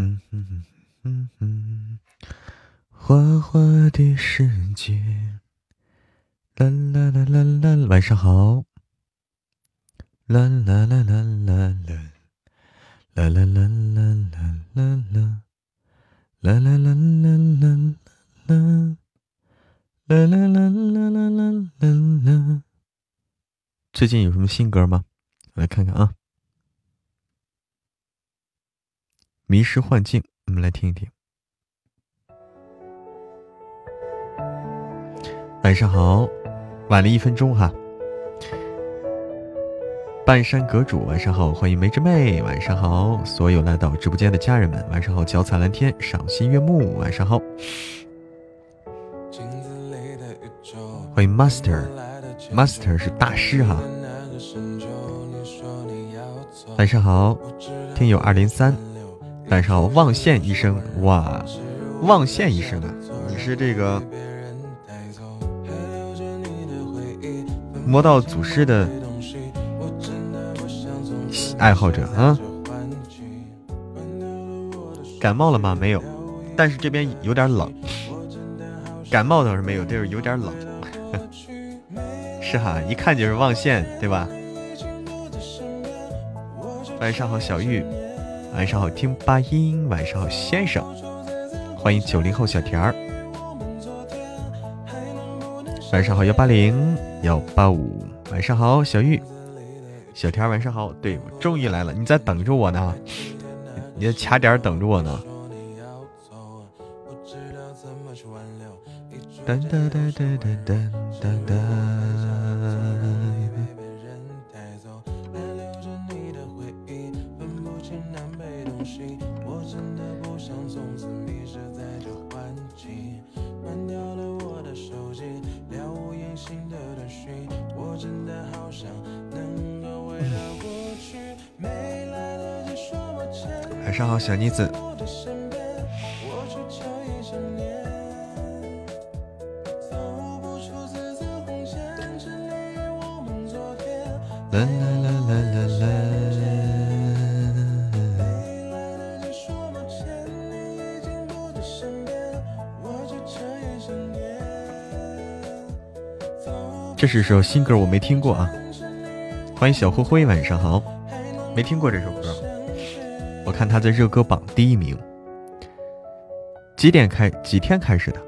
嗯哼哼哼哼，花花的世界，啦啦啦啦啦，晚上好，啦啦啦啦啦啦，啦啦啦啦啦啦啦，啦啦啦啦啦啦啦，啦啦啦啦啦啦啦。最近有什么新歌吗？我来看看啊。迷失幻境，我们来听一听。晚上好，晚了一分钟哈。半山阁主，晚上好，欢迎梅之妹，晚上好，所有来到直播间的家人们，晚上好，脚踩蓝天，赏心悦目，晚上好。欢迎 Master，Master 是大师哈。晚上好，听友二零三。晚上好，望线医生哇，望线医生啊，你是这个魔道祖师的爱好者啊？感冒了吗？没有，但是这边有点冷。感冒倒是没有，就是有点冷。是哈，一看就是望线，对吧？晚上好，小玉。晚上好，听八音。晚上好，先生，欢迎九零后小田儿。晚上好，幺八零幺八五。晚上好，小玉，小田儿。晚上好，对，终于来了，你在等着我呢，你在卡点等着我呢。噔噔噔噔噔噔噔。上好，小妮子。啦啦啦啦啦啦。这是首新歌，我没听过啊。欢迎小灰灰，晚上好。没听过这首歌。看他在热歌榜第一名，几点开？几天开始的？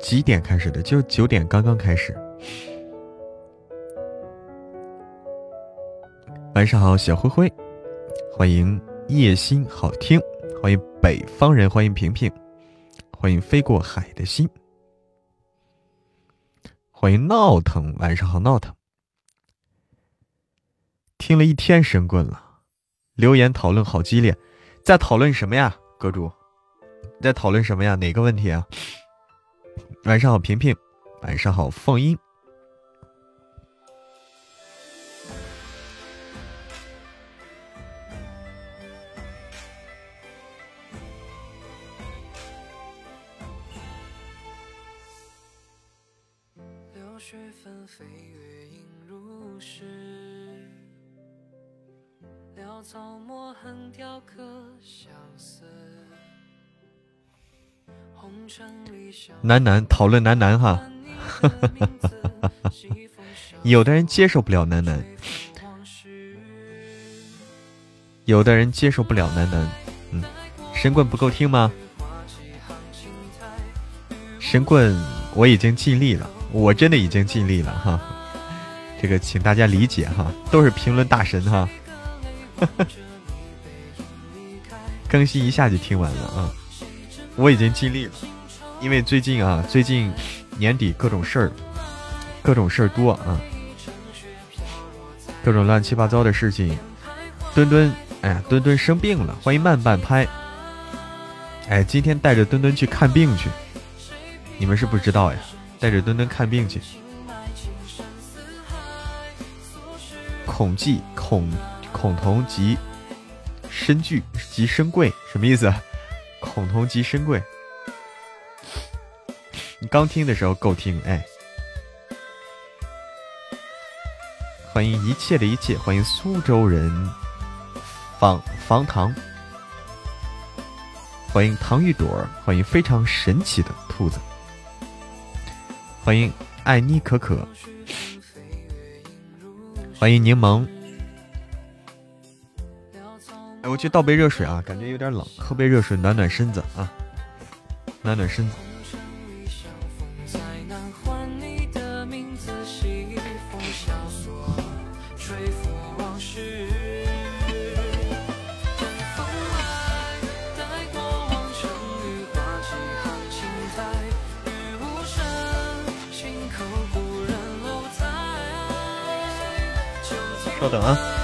几点开始的？就是九点刚刚开始。晚上好，小灰灰，欢迎夜心好听，欢迎北方人，欢迎平平，欢迎飞过海的心，欢迎闹腾，晚上好闹腾，听了一天神棍了，留言讨论好激烈。在讨论什么呀，阁主？在讨论什么呀？哪个问题啊？晚上好，平平。晚上好，凤音。男男讨论男男哈，有的人接受不了男男，有的人接受不了男男，嗯，神棍不够听吗？神棍我已经尽力了，我真的已经尽力了哈，这个请大家理解哈，都是评论大神哈，更新一下就听完了啊，我已经尽力了。因为最近啊，最近年底各种事儿，各种事儿多啊，各种乱七八糟的事情。墩墩，哎呀，墩墩生病了，欢迎慢半拍。哎，今天带着墩墩去看病去，你们是不知道呀，带着墩墩看病去。恐惧恐恐同即身具即身贵，什么意思？恐同即身贵。你刚听的时候够听哎！欢迎一切的一切，欢迎苏州人房房堂。欢迎糖芋朵，欢迎非常神奇的兔子，欢迎爱妮可可，欢迎柠檬。哎，我去倒杯热水啊，感觉有点冷，喝杯热水暖暖身子啊，暖暖身子。稍等啊。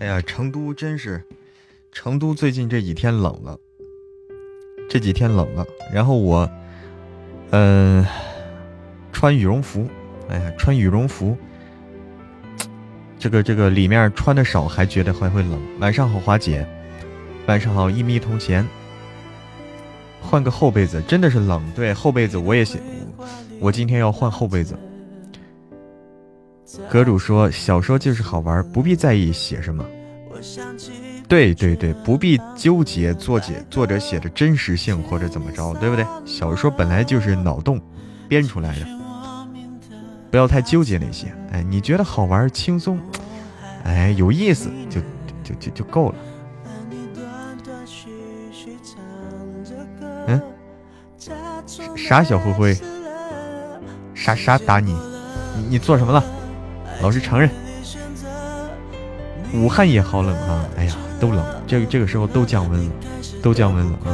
哎呀，成都真是，成都最近这几天冷了，这几天冷了。然后我，嗯，穿羽绒服。哎呀，穿羽绒服，这个这个里面穿的少，还觉得还会冷。晚上好，华姐。晚上好，一米铜钱。换个厚被子，真的是冷。对，厚被子我也想，我今天要换厚被子。阁主说：“小说就是好玩，不必在意写什么。”对对对，不必纠结作者作者写的真实性或者怎么着，对不对？小说本来就是脑洞编出来的，不要太纠结那些。哎，你觉得好玩、轻松，哎，有意思就就就就够了。嗯？啥小灰灰？啥啥打你？你你做什么了？老实承认。武汉也好冷啊！哎呀，都冷，这个这个时候都降温了，都降温了啊！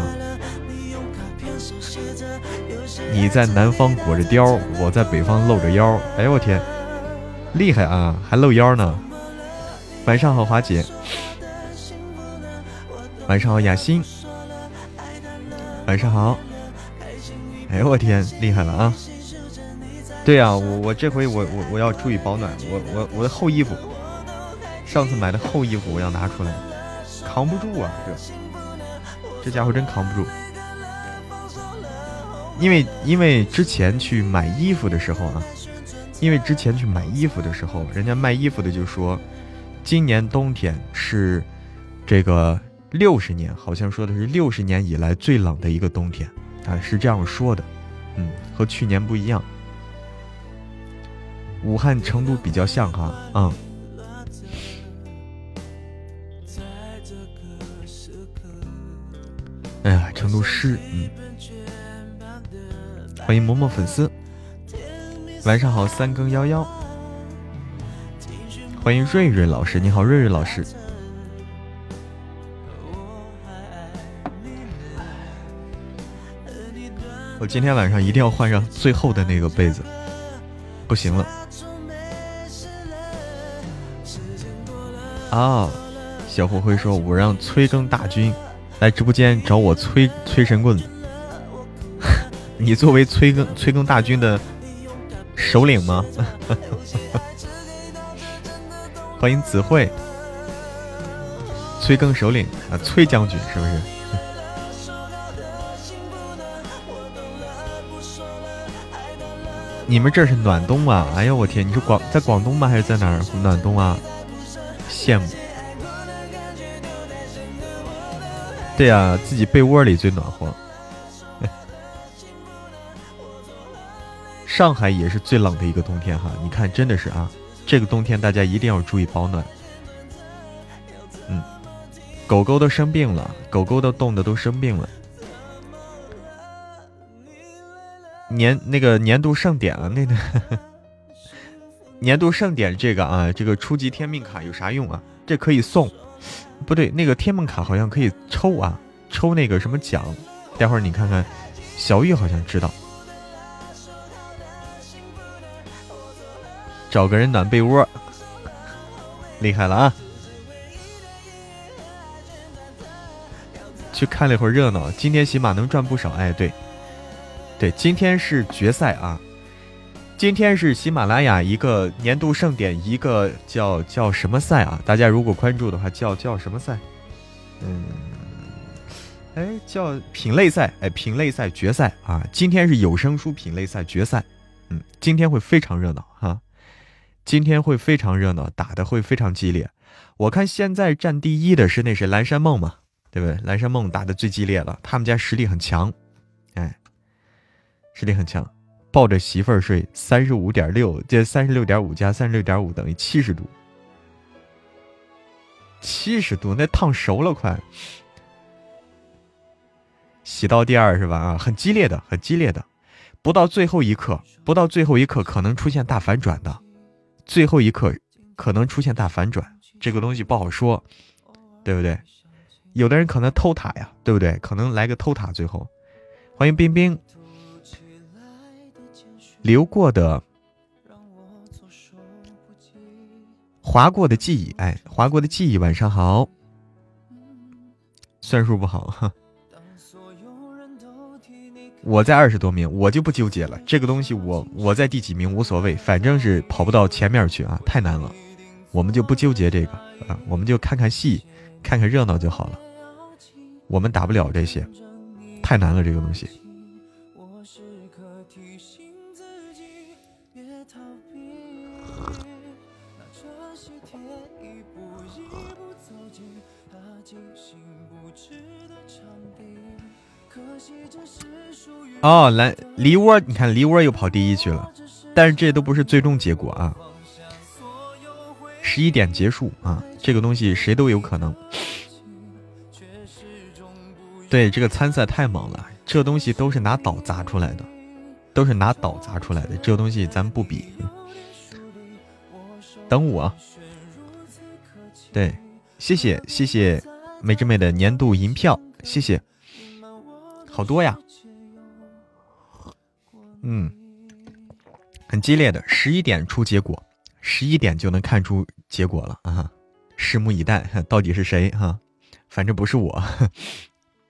你在南方裹着貂，我在北方露着腰。哎呦我天，厉害啊，还露腰呢！晚上好，华姐。晚上好，雅欣。晚上好。哎呦我天，厉害了啊！对呀，我我这回我我我要注意保暖，我我我的厚衣服。上次买的厚衣服我要拿出来，扛不住啊！这这家伙真扛不住。因为因为之前去买衣服的时候啊，因为之前去买衣服的时候，人家卖衣服的就说，今年冬天是这个六十年，好像说的是六十年以来最冷的一个冬天啊，是这样说的。嗯，和去年不一样。武汉、成都比较像哈，嗯。哎呀，成都市，嗯。欢迎默默粉丝，晚上好，三更幺幺。欢迎瑞瑞老师，你好，瑞瑞老师。我今天晚上一定要换上最厚的那个被子，不行了。啊，小灰灰说：“我让催更大军。”来直播间找我催催神棍，你作为催更催更大军的首领吗？欢迎子慧，催更首领啊，崔将军是不是？你们这是暖冬啊？哎呦我天，你是广在广东吗？还是在哪儿暖冬啊？羡慕。对呀，自己被窝里最暖和。上海也是最冷的一个冬天哈，你看真的是啊，这个冬天大家一定要注意保暖。嗯，狗狗都生病了，狗狗都冻的都生病了。年那个年度盛典啊，那个年度盛典这个啊，这个初级天命卡有啥用啊？这可以送，不对，那个天命卡好像可以抽啊，抽那个什么奖。待会儿你看看，小玉好像知道。找个人暖被窝，厉害了啊！去看了一会儿热闹，今天起码能赚不少。哎，对，对，今天是决赛啊！今天是喜马拉雅一个年度盛典，一个叫叫什么赛啊？大家如果关注的话，叫叫什么赛？嗯，哎，叫品类赛，哎，品类赛决赛啊！今天是有声书品类赛决赛，嗯，今天会非常热闹哈。今天会非常热闹，打的会非常激烈。我看现在占第一的是那谁蓝山梦嘛，对不对？蓝山梦打的最激烈了，他们家实力很强，哎，实力很强。抱着媳妇儿睡，三十五点六，这三十六点五加三十六点五等于七十度，七十度那烫熟了快。洗到第二是吧？啊，很激烈的，很激烈的，不到最后一刻，不到最后一刻可能出现大反转的。最后一刻可能出现大反转，这个东西不好说，对不对？有的人可能偷塔呀，对不对？可能来个偷塔。最后，欢迎冰冰。流过的，划过的记忆，哎，划过的记忆。晚上好，算数不好哈。我在二十多名，我就不纠结了。这个东西，我我在第几名无所谓，反正是跑不到前面去啊，太难了。我们就不纠结这个啊，我们就看看戏，看看热闹就好了。我们打不了这些，太难了，这个东西。哦，来梨窝，你看梨窝又跑第一去了，但是这都不是最终结果啊。十一点结束啊，这个东西谁都有可能。对，这个参赛太猛了，这东西都是拿岛砸出来的，都是拿岛砸出来的，这个东西咱不比。等我。对，谢谢谢谢梅之妹的年度银票，谢谢，好多呀。嗯，很激烈的，十一点出结果，十一点就能看出结果了啊！拭目以待，到底是谁哈？反正不是我。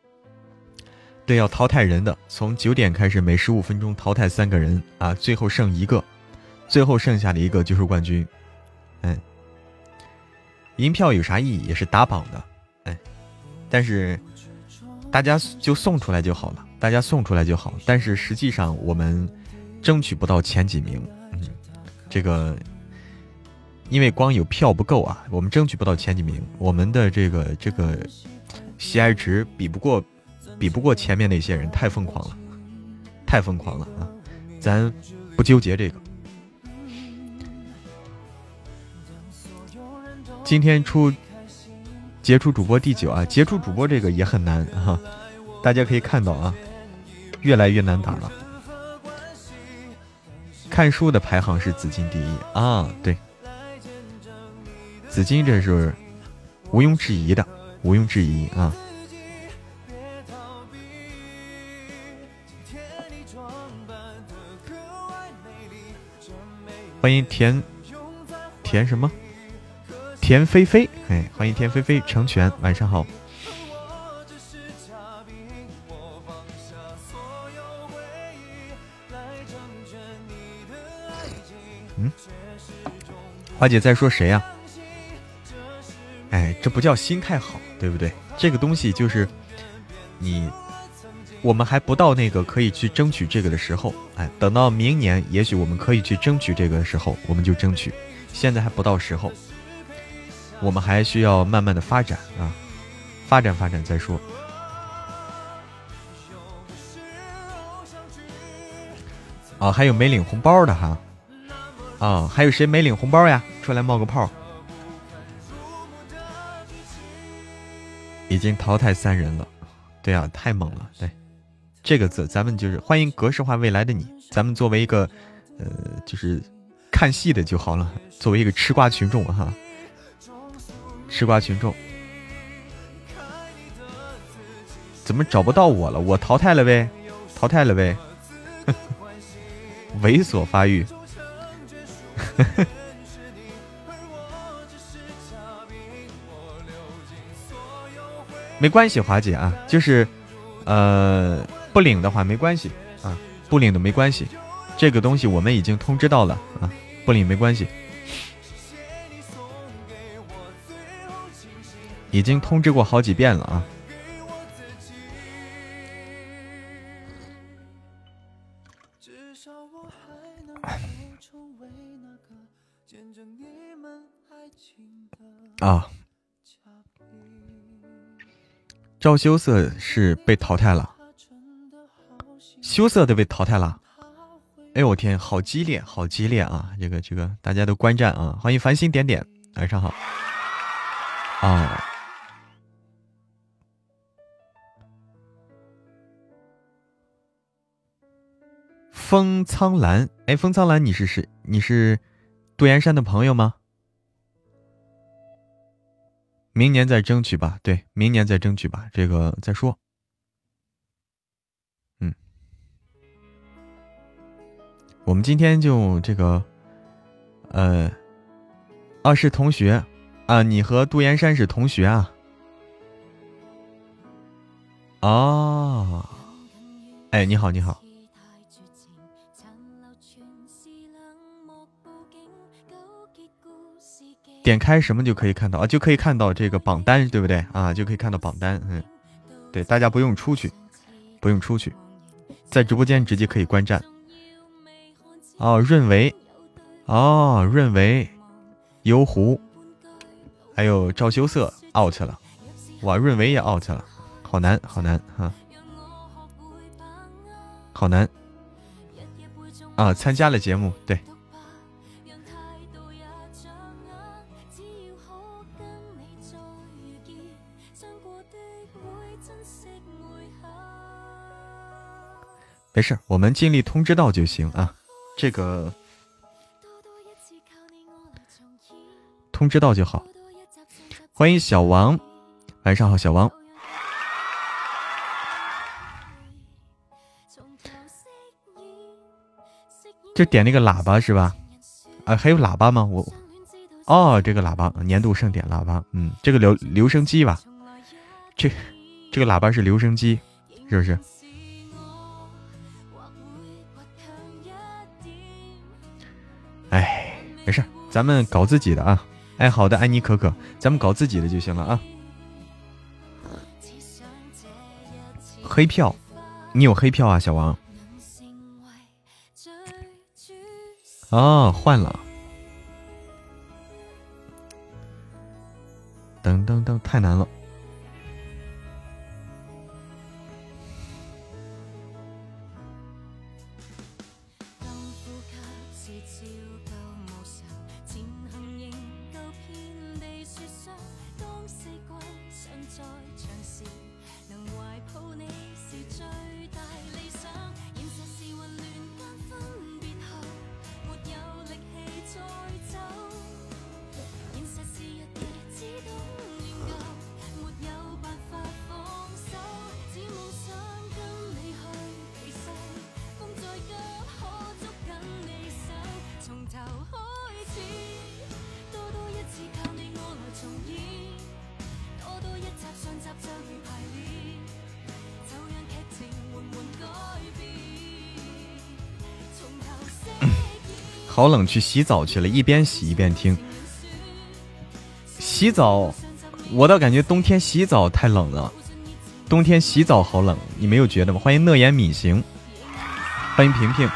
对，要淘汰人的，从九点开始，每十五分钟淘汰三个人啊，最后剩一个，最后剩下的一个就是冠军。嗯，银票有啥意义？也是打榜的，哎，但是大家就送出来就好了。大家送出来就好，但是实际上我们争取不到前几名。嗯，这个因为光有票不够啊，我们争取不到前几名。我们的这个这个喜爱值比不过，比不过前面那些人，太疯狂了，太疯狂了啊！咱不纠结这个。今天出杰出主播第九啊，杰出主播这个也很难哈，大家可以看到啊。越来越难打了。看书的排行是紫金第一啊，对，紫金这是毋庸置疑的，毋庸置疑啊。欢迎田田什么？田菲菲，哎，欢迎田菲菲成全，晚上好。花姐在说谁呀？哎，这不叫心态好，对不对？这个东西就是你，我们还不到那个可以去争取这个的时候。哎，等到明年，也许我们可以去争取这个的时候，我们就争取。现在还不到时候，我们还需要慢慢的发展啊，发展发展再说。啊，还有没领红包的哈？啊，还有谁没领红包呀？出来冒个泡！已经淘汰三人了，对啊，太猛了。对，这个字咱们就是欢迎格式化未来的你，咱们作为一个呃，就是看戏的就好了，作为一个吃瓜群众哈，吃瓜群众，怎么找不到我了？我淘汰了呗，淘汰了呗，猥琐发育。没关系，华姐啊，就是，呃，不领的话没关系啊，不领的没关系，这个东西我们已经通知到了啊，不领没关系，已经通知过好几遍了啊。啊。赵羞涩是被淘汰了，羞涩的被淘汰了。哎呦我天，好激烈，好激烈啊！这个这个，大家都观战啊！欢迎繁星点点，晚上好。啊，风苍蓝，哎，风苍蓝，你是谁？你是杜岩山的朋友吗？明年再争取吧，对，明年再争取吧，这个再说。嗯，我们今天就这个，呃，啊是同学啊，你和杜岩山是同学啊？哦，哎，你好，你好。点开什么就可以看到啊？就可以看到这个榜单，对不对啊？就可以看到榜单，嗯，对，大家不用出去，不用出去，在直播间直接可以观战。哦，润维，哦，润维，游湖，还有赵羞涩 out 了，哇，润维也 out 了，好难，好难哈，好难啊！参加了节目，对。没事，我们尽力通知到就行啊。这个通知到就好。欢迎小王，晚上好，小王。就点那个喇叭是吧？啊，还有喇叭吗？我哦，这个喇叭年度盛典喇叭，嗯，这个留留声机吧。这这个喇叭是留声机，是不是？哎，没事咱们搞自己的啊！哎，好的，安妮可可，咱们搞自己的就行了啊。黑票，你有黑票啊，小王？哦，换了。噔噔噔，太难了。好冷，去洗澡去了，一边洗一边听。洗澡，我倒感觉冬天洗澡太冷了。冬天洗澡好冷，你没有觉得吗？欢迎乐言米行，欢迎平平，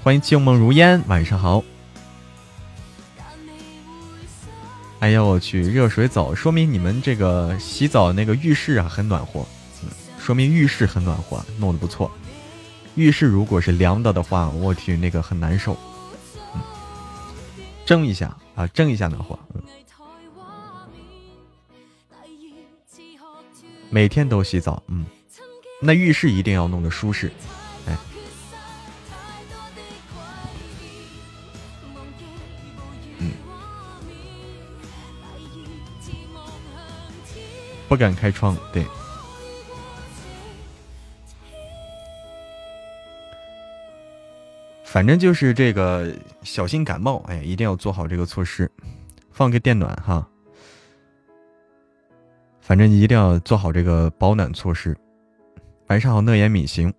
欢迎静梦如烟，晚上好。哎呀，我去，热水澡，说明你们这个洗澡那个浴室啊很暖和，说明浴室很暖和，弄得不错。浴室如果是凉的的话，我去那个很难受。蒸一下啊，蒸一下暖和。每天都洗澡，嗯，那浴室一定要弄得舒适，哎，嗯，不敢开窗，对。反正就是这个小心感冒，哎，一定要做好这个措施，放个电暖哈。反正一定要做好这个保暖措施。晚上好，乐言米行。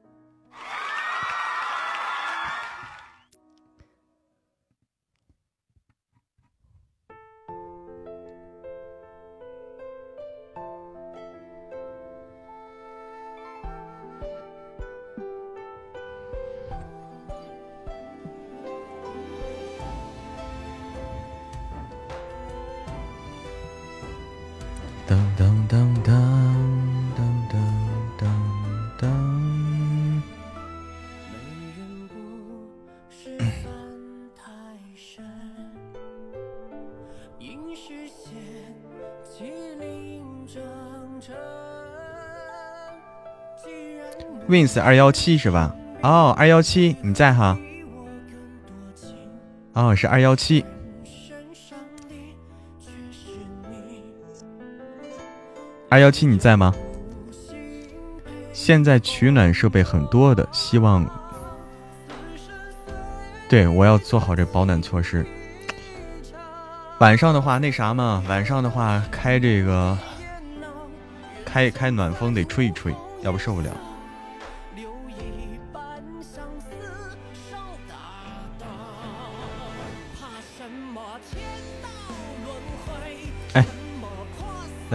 Wins 二幺七是吧？哦，二幺七你在哈？哦，是二幺七。二幺七你在吗？现在取暖设备很多的，希望对我要做好这保暖措施。晚上的话，那啥嘛，晚上的话开这个开开暖风得吹一吹，要不受不了。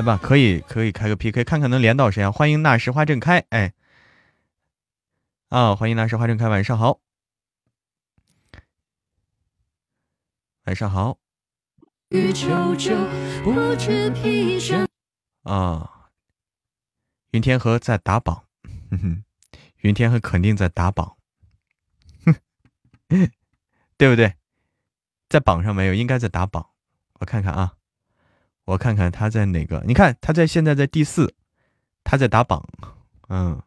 来吧，可以可以开个 PK，看看能连到谁啊？欢迎那时花正开，哎，啊，欢迎那时花正开，晚上好，晚上好。啊，云天河在打榜，哼哼，云天河肯定在打榜，哼，对不对？在榜上没有，应该在打榜，我看看啊。我看看他在哪个？你看他在现在在第四，他在打榜，嗯，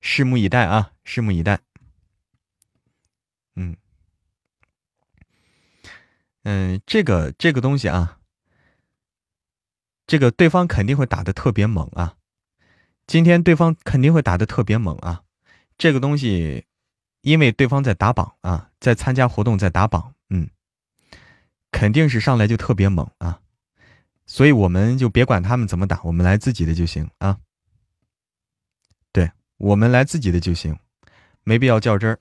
拭目以待啊，拭目以待。嗯嗯，这个这个东西啊，这个对方肯定会打的特别猛啊，今天对方肯定会打的特别猛啊。这个东西，因为对方在打榜啊，在参加活动，在打榜，嗯，肯定是上来就特别猛啊。所以我们就别管他们怎么打，我们来自己的就行啊。对我们来自己的就行，没必要较真儿。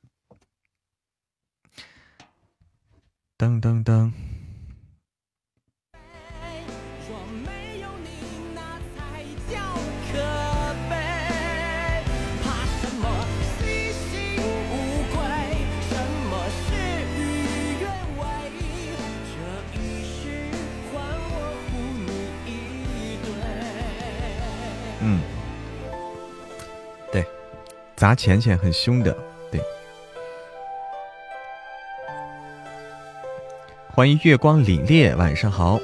噔噔噔。嗯，对，砸钱钱很凶的，对。欢迎月光凛冽，晚上好。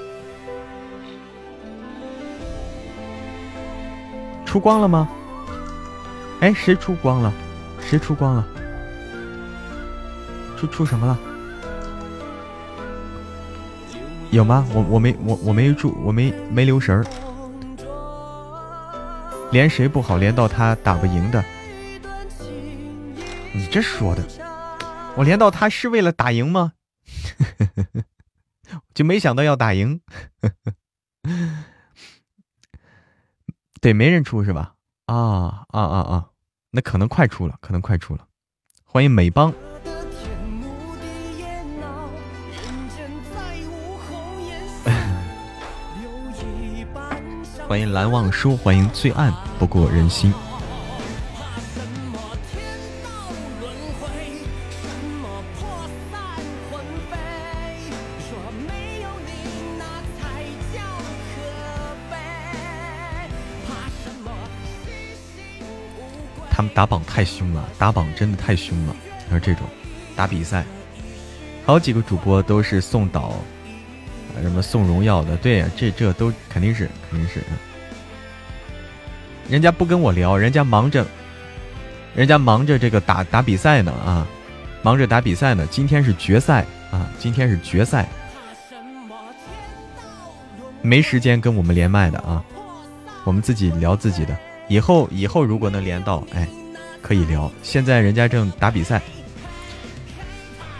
出光了吗？哎，谁出光了？谁出光了？出出什么了？有吗？我我没我我没注我没没留神儿。连谁不好，连到他打不赢的。你这说的，我连到他是为了打赢吗？就没想到要打赢。对，没人出是吧？啊啊啊啊！那可能快出了，可能快出了。欢迎美邦。欢迎蓝忘书，欢迎最暗不过人心。他们打榜太凶了，打榜真的太凶了。像这种打比赛，好几个主播都是送岛。什么送荣耀的？对呀，这这都肯定是肯定是。人家不跟我聊，人家忙着，人家忙着这个打打比赛呢啊，忙着打比赛呢。今天是决赛啊，今天是决赛，没时间跟我们连麦的啊，我们自己聊自己的。以后以后如果能连到，哎，可以聊。现在人家正打比赛。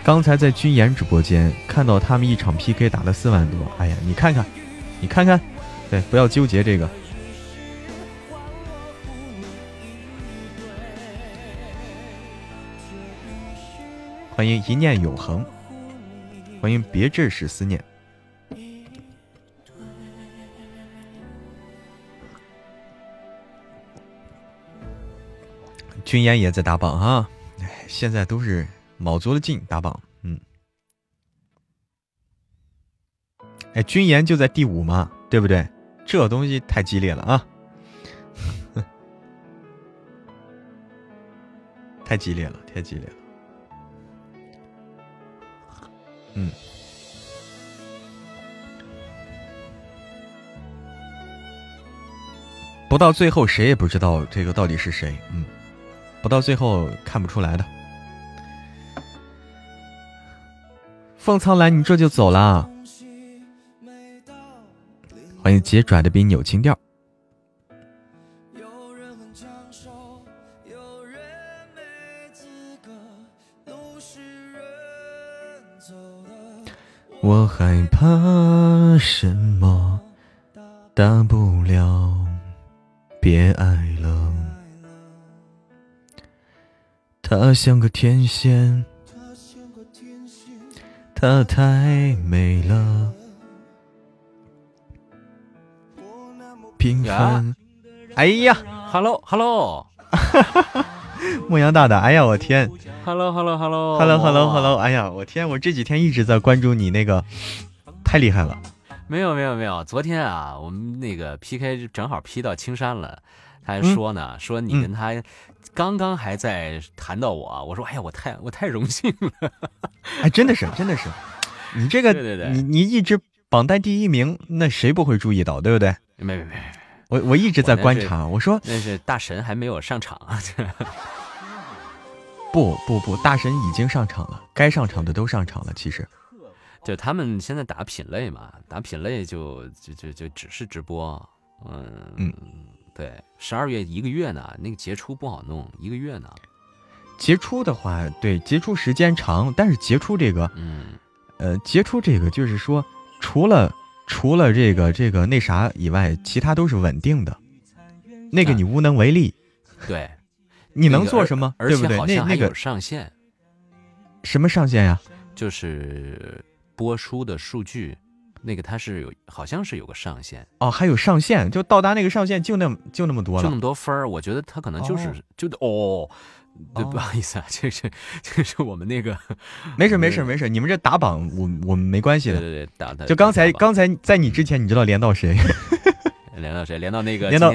刚才在军演直播间看到他们一场 PK 打了四万多，哎呀，你看看，你看看，对，不要纠结这个。欢迎一念永恒，欢迎别致使思念。军演也在打榜哈，哎，现在都是。卯足了劲打榜，嗯，哎，军言就在第五嘛，对不对？这东西太激烈了啊，太激烈了，太激烈了，嗯，不到最后谁也不知道这个到底是谁，嗯，不到最后看不出来的。凤苍兰，你这就走了？欢迎杰拽的比扭情调。我害怕什么？大不了别爱了。她像个天仙。她太美了，平凡。哎呀，Hello，Hello，牧羊大大，哎呀，我天，Hello，Hello，Hello，Hello，Hello，哎呀，我天，我这几天一直在关注你那个，太厉害了。没有，没有，没有，昨天啊，我们那个 PK 正好 P 到青山了，他还说呢，说你跟他。刚刚还在谈到我，我说哎呀，我太我太荣幸了，哎，真的是真的是，你这个对对对，你你一直榜单第一名，那谁不会注意到，对不对？没没没，我我一直在观察，我说那是大神还没有上场啊，不不不，大神已经上场了，该上场的都上场了，其实，就他们现在打品类嘛，打品类就就就就只是直播，嗯。嗯。对，十二月一个月呢，那个杰出不好弄，一个月呢。杰出的话，对，杰出时间长，但是杰出这个，嗯，呃，杰出这个就是说，除了除了这个这个那啥以外，其他都是稳定的。那个你无能为力。对，你能做什么？对不对？那那个上限，什么上限呀？就是播出的数据。那个它是有，好像是有个上限哦，还有上限，就到达那个上限就那就那么多了，就那么多分儿。我觉得他可能就是就哦，对，不好意思啊，这是这是我们那个，没事没事没事，你们这打榜我我们没关系的，对对对，打的就刚才刚才在你之前，你知道连到谁？连到谁？连到那个连到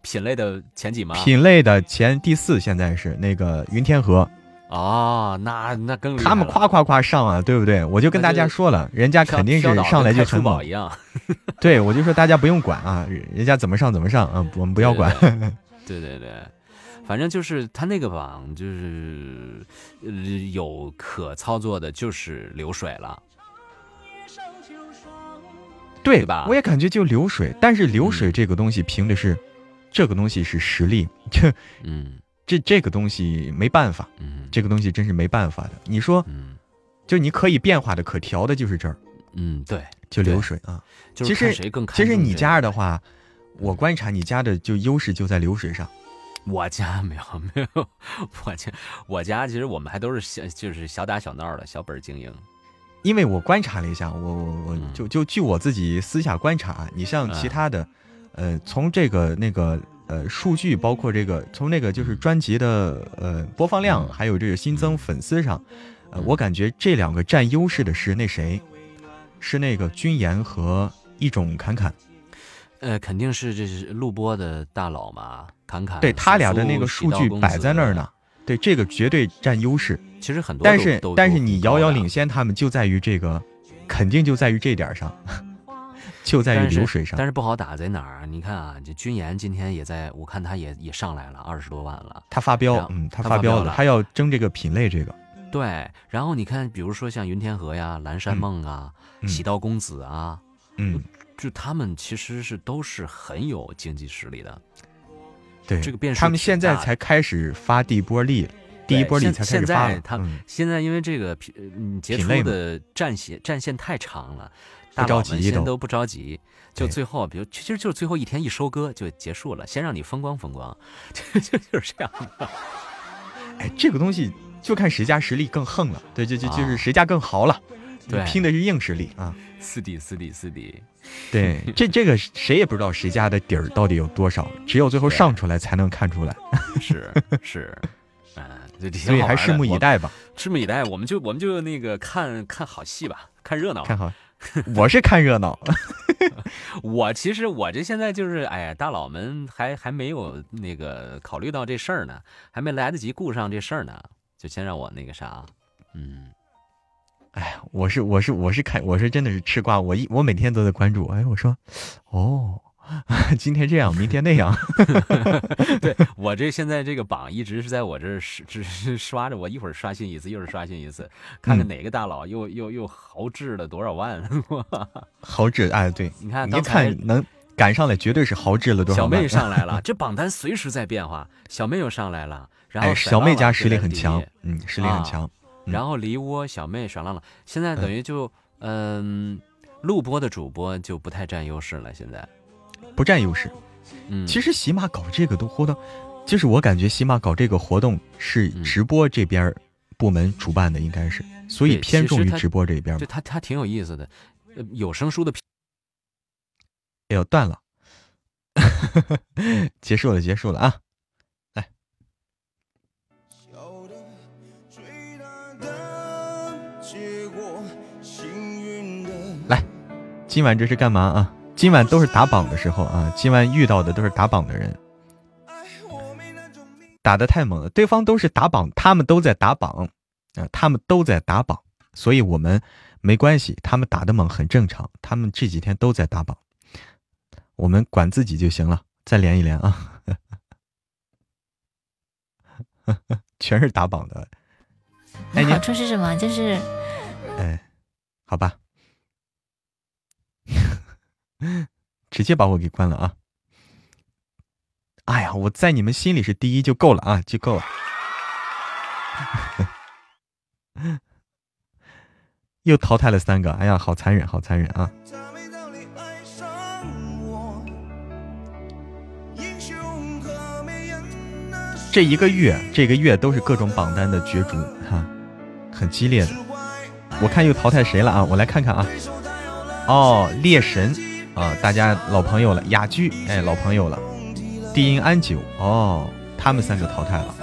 品类的前几吗？品类的前第四，现在是那个云天河。哦，那那更他们夸夸夸上啊，对不对？我就跟大家说了，人家肯定是上来就很猛一样。对，我就说大家不用管啊，人家怎么上怎么上啊，我们不要管。对对 对，反正就是他那个榜就是有可操作的，就是流水了。对吧？我也感觉就流水，但是流水这个东西凭的是这个东西是实力，这嗯。这这个东西没办法，嗯，这个东西真是没办法的。你说，嗯，就你可以变化的、可调的，就是这儿，嗯，对，就流水啊。其实谁更其实你家的话，我观察你家的就优势就在流水上。我家没有没有，我家我家其实我们还都是小就是小打小闹的小本经营。因为我观察了一下，我我我就就据我自己私下观察，你像其他的，呃，从这个那个。呃，数据包括这个，从那个就是专辑的呃播放量，还有这个新增粉丝上，呃，我感觉这两个占优势的是那谁，是那个军言和一种侃侃，呃，肯定是这是录播的大佬嘛，侃侃，对他俩的那个数据摆在那儿呢，对这个绝对占优势。其实很多，但是但是你遥遥领先他们就在于这个，肯定就在于这点上。就在于流水上。但是不好打在哪儿？你看啊，这军岩今天也在，我看他也也上来了二十多万了。他发飙，嗯，他发飙了，他要争这个品类这个。对，然后你看，比如说像云天河呀、蓝山梦啊、喜道公子啊，嗯，就他们其实是都是很有经济实力的。对，这个变数他们现在才开始发第一波力。第一波里才开始发，他现在因为这个品嗯杰出的战线战线太长了，大佬们先都不着急，就最后比如其实就是最后一天一收割就结束了，先让你风光风光，就就就是这样的。哎，这个东西就看谁家实力更横了，对，就就就是谁家更豪了，对，拼的是硬实力啊，四弟四弟四弟，对，这这个谁也不知道谁家的底儿到底有多少，只有最后上出来才能看出来，是 是。所以还拭目以待吧，拭目以待，我们就我们就那个看看好戏吧，看热闹。看好，我是看热闹。我其实我这现在就是，哎呀，大佬们还还没有那个考虑到这事儿呢，还没来得及顾上这事儿呢，就先让我那个啥，嗯，哎，我是我是我是看我是真的是吃瓜，我一我每天都在关注，哎，我说，哦。今天这样，明天那样。对我这现在这个榜一直是在我这只是刷着，我一会儿刷新一次，又是刷新一次，看看哪个大佬又又又豪掷了多少万。豪掷哎，对，你看，一看能赶上来，绝对是豪掷了多少。小妹上来了，这榜单随时在变化。小妹又上来了，然后小妹家实力很强，嗯，实力很强。然后梨窝小妹爽浪浪，现在等于就嗯，录播的主播就不太占优势了，现在。不占优势，嗯，其实喜马搞这个都活动，就是我感觉喜马搞这个活动是直播这边部门主办的，应该是，所以偏重于直播这边。对，他他挺有意思的，有声书的。哎呦，断了，结束了，结束了啊！来，来，今晚这是干嘛啊？今晚都是打榜的时候啊！今晚遇到的都是打榜的人，打的太猛了。对方都是打榜，他们都在打榜啊，他们都在打榜，所以我们没关系。他们打的猛很正常，他们这几天都在打榜，我们管自己就行了。再连一连啊！全是打榜的。哎，好处是什么？就是，哎，好吧。直接把我给关了啊！哎呀，我在你们心里是第一就够了啊，就够了。又淘汰了三个，哎呀，好残忍，好残忍啊！这一个月，这个月都是各种榜单的角逐哈，很激烈的。我看又淘汰谁了啊？我来看看啊。哦，猎神。啊，大家老朋友了，雅居，哎，老朋友了，低音安九，哦，他们三个淘汰了，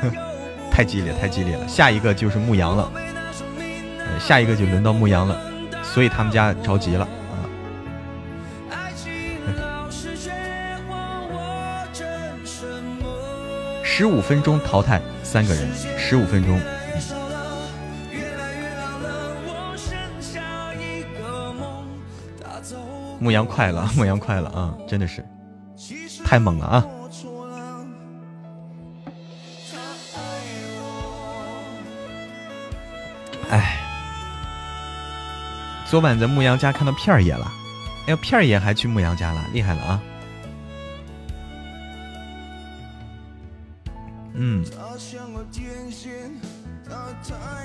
太激烈，太激烈了，下一个就是牧羊了，下一个就轮到牧羊了，所以他们家着急了啊。十五分钟淘汰三个人，十五分钟。牧羊快了，牧羊快了啊！真的是太猛了啊！哎，昨晚在牧羊家看到片儿爷了，哎呦，片儿爷还去牧羊家了，厉害了啊！嗯，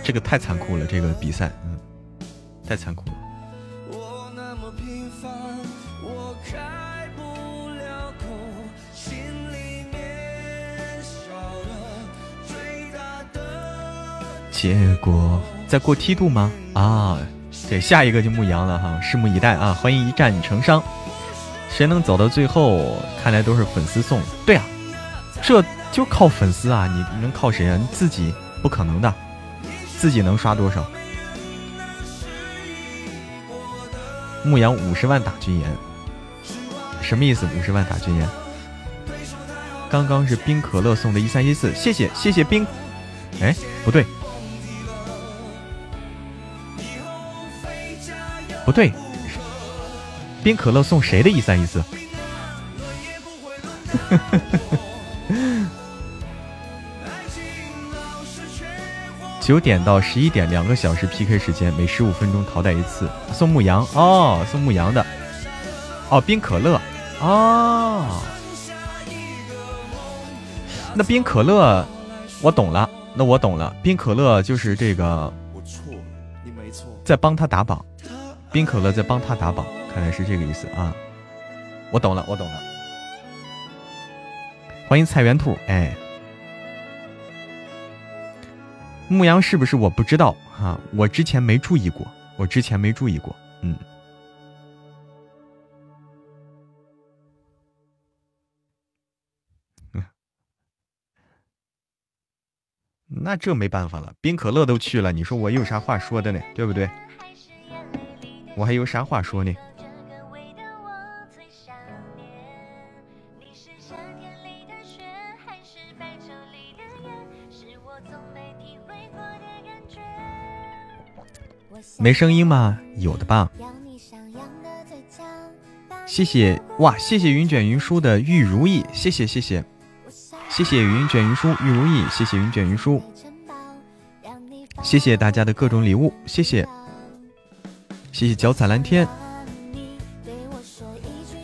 这个太残酷了，这个比赛，嗯，太残酷了。结果在过梯度吗？啊，对，下一个就牧羊了哈，拭目以待啊！欢迎一战成伤，谁能走到最后？看来都是粉丝送。对啊，这就靠粉丝啊！你能靠谁啊？你自己不可能的，自己能刷多少？牧羊五十万打军岩，什么意思？五十万打军岩？刚刚是冰可乐送的一三一四，谢谢谢谢冰。哎，不对。不对，冰可乐送谁的？一三一四。九点到十一点，两个小时 PK 时间，每十五分钟淘汰一次。送牧羊哦，送牧羊的。哦，冰可乐哦。那冰可乐，我懂了。那我懂了，冰可乐就是这个。我错，你没错。在帮他打榜，冰可乐在帮他打榜，看来是这个意思啊。我懂了，我懂了。欢迎菜园兔，哎。牧羊是不是我不知道哈？我之前没注意过，我之前没注意过，嗯。那这没办法了，冰可乐都去了，你说我有啥话说的呢？对不对？我还有啥话说呢？没声音吗？有的吧。谢谢哇，谢谢云卷云舒的玉如意，谢谢谢谢，谢谢云卷云舒玉如意，谢谢云卷云舒，谢谢大家的各种礼物，谢谢，谢谢脚踩蓝天，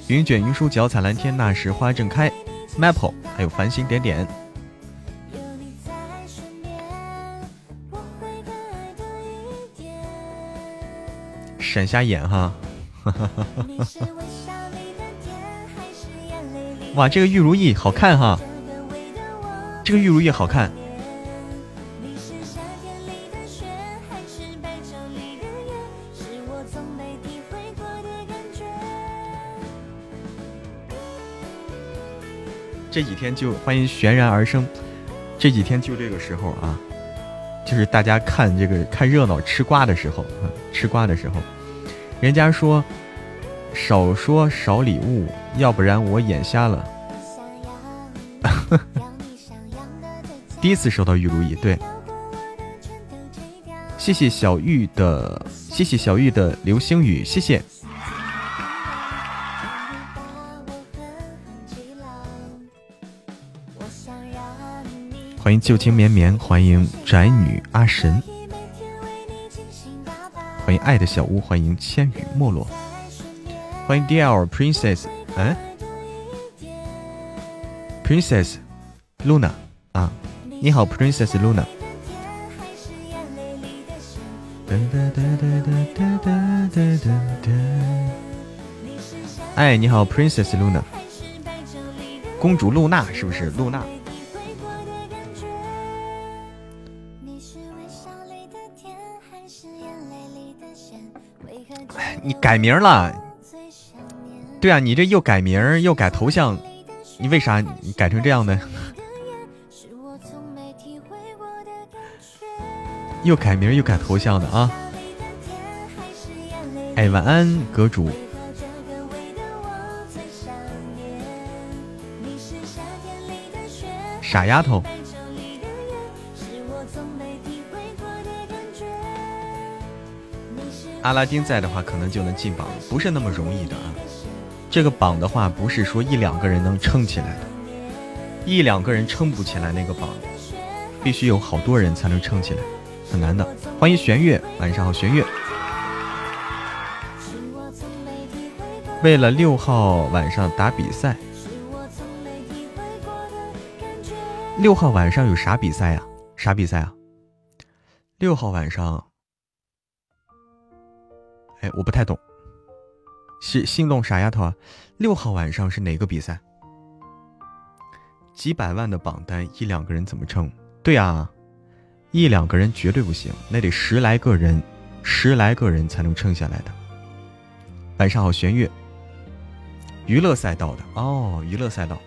云卷云舒脚踩蓝天，那时花正开，Maple，还有繁星点点。闪瞎眼哈，哇，这个玉如意好看哈，这个玉如意好看。这几天就欢迎悬然而生，这几天就这个时候啊，就是大家看这个看热闹吃瓜的时候，吃瓜的时候。人家说，少说少礼物，要不然我眼瞎了。第一次收到玉如意，对，谢谢小玉的，谢谢小玉的流星雨，谢谢。欢迎旧情绵绵，欢迎宅女阿神。欢迎爱的小屋，欢迎千羽没落，欢迎 DL Princess，嗯，Princess Luna 啊，你好 Princess Luna，哎，你好 Princess Luna，公主露娜是不是露娜？你改名了？对啊，你这又改名又改头像，你为啥你改成这样呢？又改名又改头像的啊！哎，晚安，阁主。傻丫头。阿拉丁在的话，可能就能进榜，不是那么容易的啊。这个榜的话，不是说一两个人能撑起来的，一两个人撑不起来那个榜，必须有好多人才能撑起来，很难的。欢迎玄月，晚上好，玄月。为了六号晚上打比赛，六号晚上有啥比赛呀？啥比赛啊？六号晚上。哎，我不太懂，是心动傻丫头啊！六号晚上是哪个比赛？几百万的榜单，一两个人怎么撑？对啊，一两个人绝对不行，那得十来个人，十来个人才能撑下来的。晚上好，玄月，娱乐赛道的哦，娱乐赛道，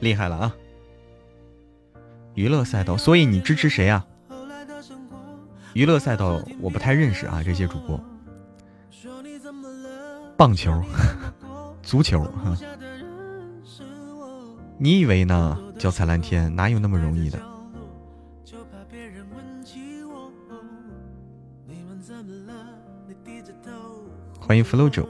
厉害了啊！娱乐赛道，所以你支持谁啊？娱乐赛道我不太认识啊，这些主播，棒球、足球，你以为呢？脚踩蓝天，哪有那么容易的？欢迎 flow 九。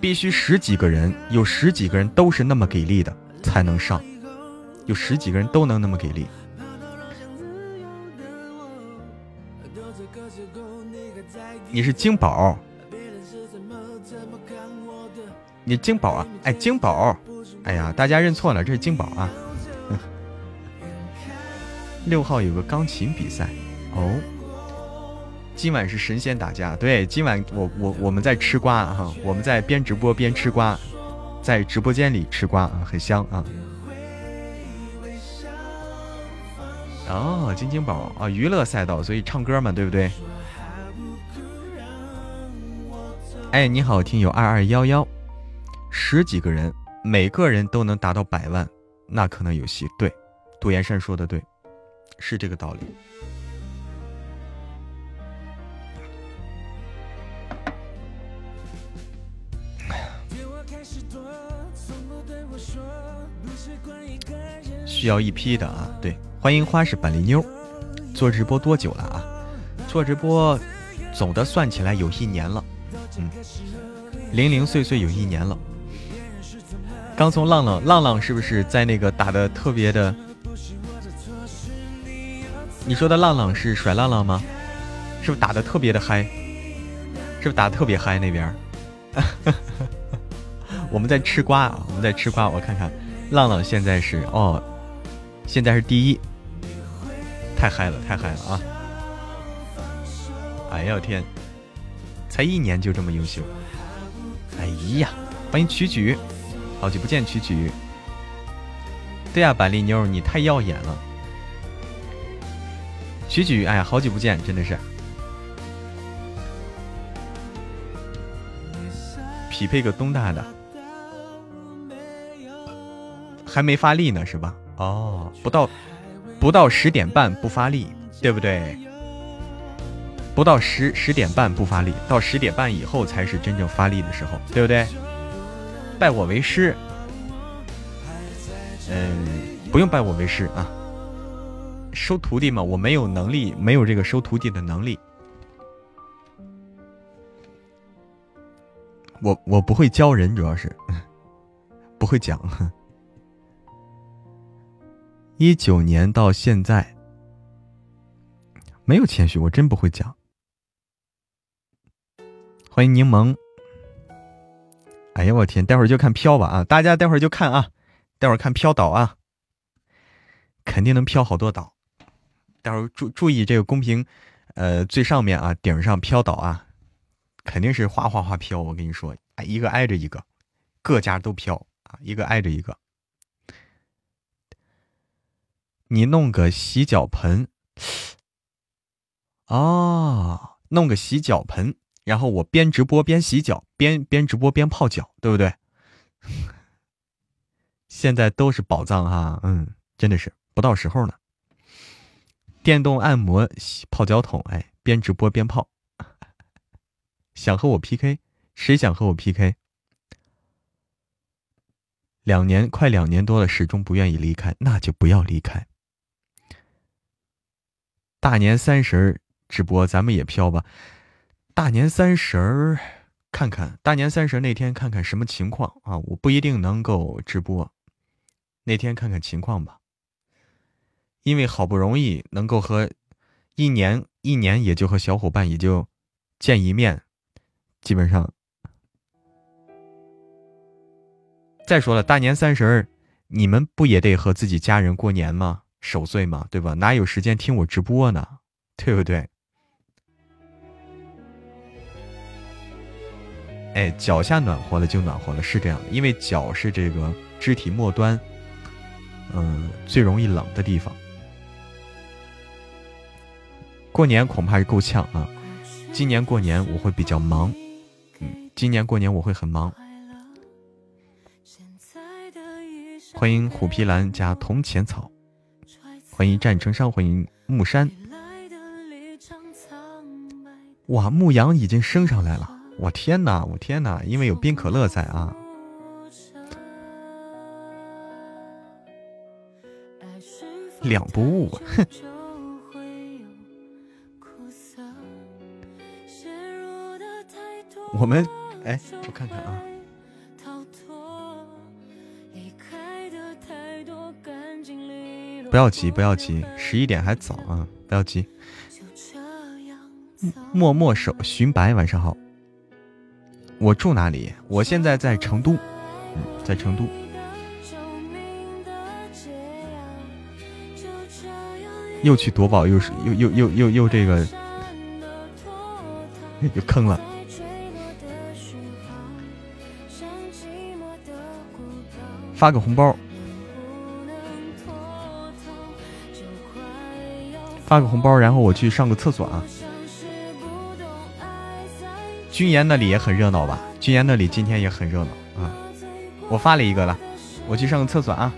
必须十几个人，有十几个人都是那么给力的，才能上。有十几个人都能那么给力。你是金宝，你金宝啊？哎，金宝，哎呀，大家认错了，这是金宝啊。六号有个钢琴比赛哦，今晚是神仙打架。对，今晚我我我们在吃瓜哈，我们在边直播边吃瓜，在直播间里吃瓜啊，很香啊。哦，金金宝啊，娱乐赛道，所以唱歌嘛，对不对？哎，你好，听友二二幺幺，十几个人，每个人都能达到百万，那可能有戏。对，杜岩山说的对。是这个道理。需要一批的啊，欢迎花式板栗妞。做直播多久了啊？做直播总的算起来有一年了，嗯，零零碎碎有一年了。刚从浪浪浪浪是不是在那个打的特别的？你说的浪浪是甩浪浪吗？是不是打的特别的嗨？是不是打的特别嗨那边？我们在吃瓜啊，我们在吃瓜。我看看，浪浪现在是哦，现在是第一，太嗨了，太嗨了啊！哎呀天，才一年就这么优秀！哎呀，欢迎曲曲，好久不见曲曲。对呀，板栗妞，你太耀眼了。曲曲，哎呀，好久不见，真的是。匹配个东大的，还没发力呢，是吧？哦，不到不到十点半不发力，对不对？不到十十点半不发力，到十点半以后才是真正发力的时候，对不对？拜我为师，嗯，不用拜我为师啊。收徒弟嘛，我没有能力，没有这个收徒弟的能力。我我不会教人，主要是 不会讲。一九年到现在，没有谦虚，我真不会讲。欢迎柠檬。哎呀，我天，待会儿就看飘吧啊！大家待会儿就看啊，待会儿看飘岛啊，肯定能飘好多岛。待会儿注注意这个公屏，呃，最上面啊，顶上飘岛啊，肯定是哗哗哗飘。我跟你说，一个挨着一个，各家都飘啊，一个挨着一个。你弄个洗脚盆，哦，弄个洗脚盆，然后我边直播边洗脚，边边直播边泡脚，对不对？现在都是宝藏哈，嗯，真的是不到时候呢。电动按摩泡脚桶，哎，边直播边泡。想和我 PK？谁想和我 PK？两年快两年多了，始终不愿意离开，那就不要离开。大年三十直播，咱们也飘吧。大年三十儿看看，大年三十那天看看什么情况啊？我不一定能够直播，那天看看情况吧。因为好不容易能够和一年一年也就和小伙伴也就见一面，基本上。再说了，大年三十儿你们不也得和自己家人过年吗？守岁嘛？对吧？哪有时间听我直播呢？对不对？哎，脚下暖和了就暖和了，是这样的，因为脚是这个肢体末端，嗯，最容易冷的地方。过年恐怕是够呛啊！今年过年我会比较忙，嗯，今年过年我会很忙。欢迎虎皮兰加铜钱草，欢迎战成伤，欢迎木山。哇，牧羊已经升上来了！我天哪，我天哪！因为有冰可乐在啊，两不误，哼。我们哎，我看看啊。不要急，不要急，十一点还早啊，不要急。默默守寻白，晚上好。我住哪里？我现在在成都，在成都。又去夺宝，又是又又又又又这个，又坑了。发个红包，发个红包，然后我去上个厕所啊。军言那里也很热闹吧？军言那里今天也很热闹啊。我发了一个了，我去上个厕所啊。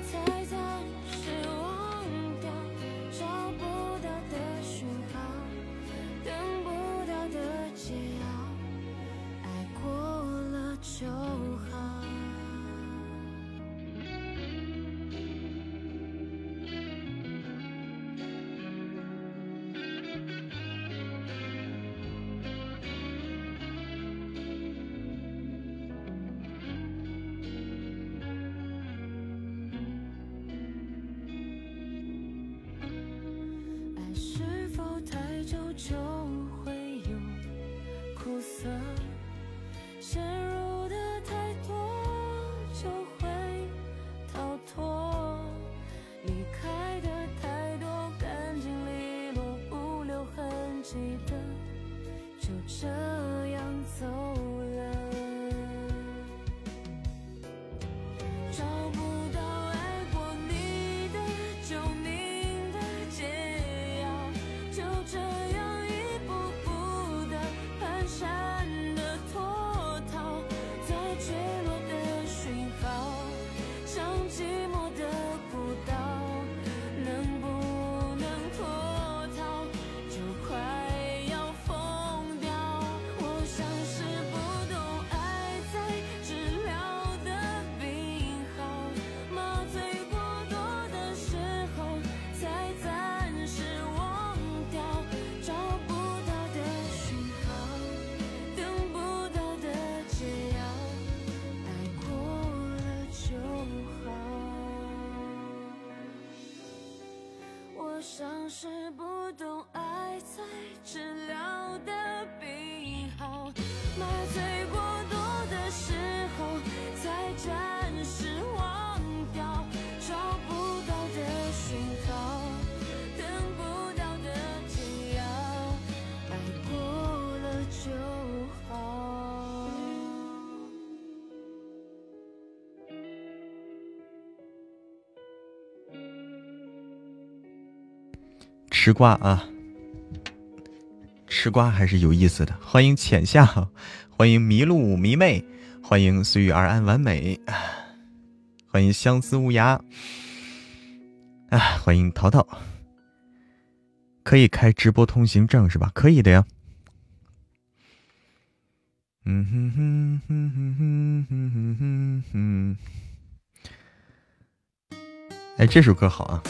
吃瓜啊，吃瓜还是有意思的。欢迎浅夏，欢迎迷路迷妹，欢迎随遇而安完美，欢迎相思无涯，啊，欢迎淘淘。可以开直播通行证是吧？可以的呀。嗯哼哼哼哼哼哼哼哼。哎，这首歌好啊。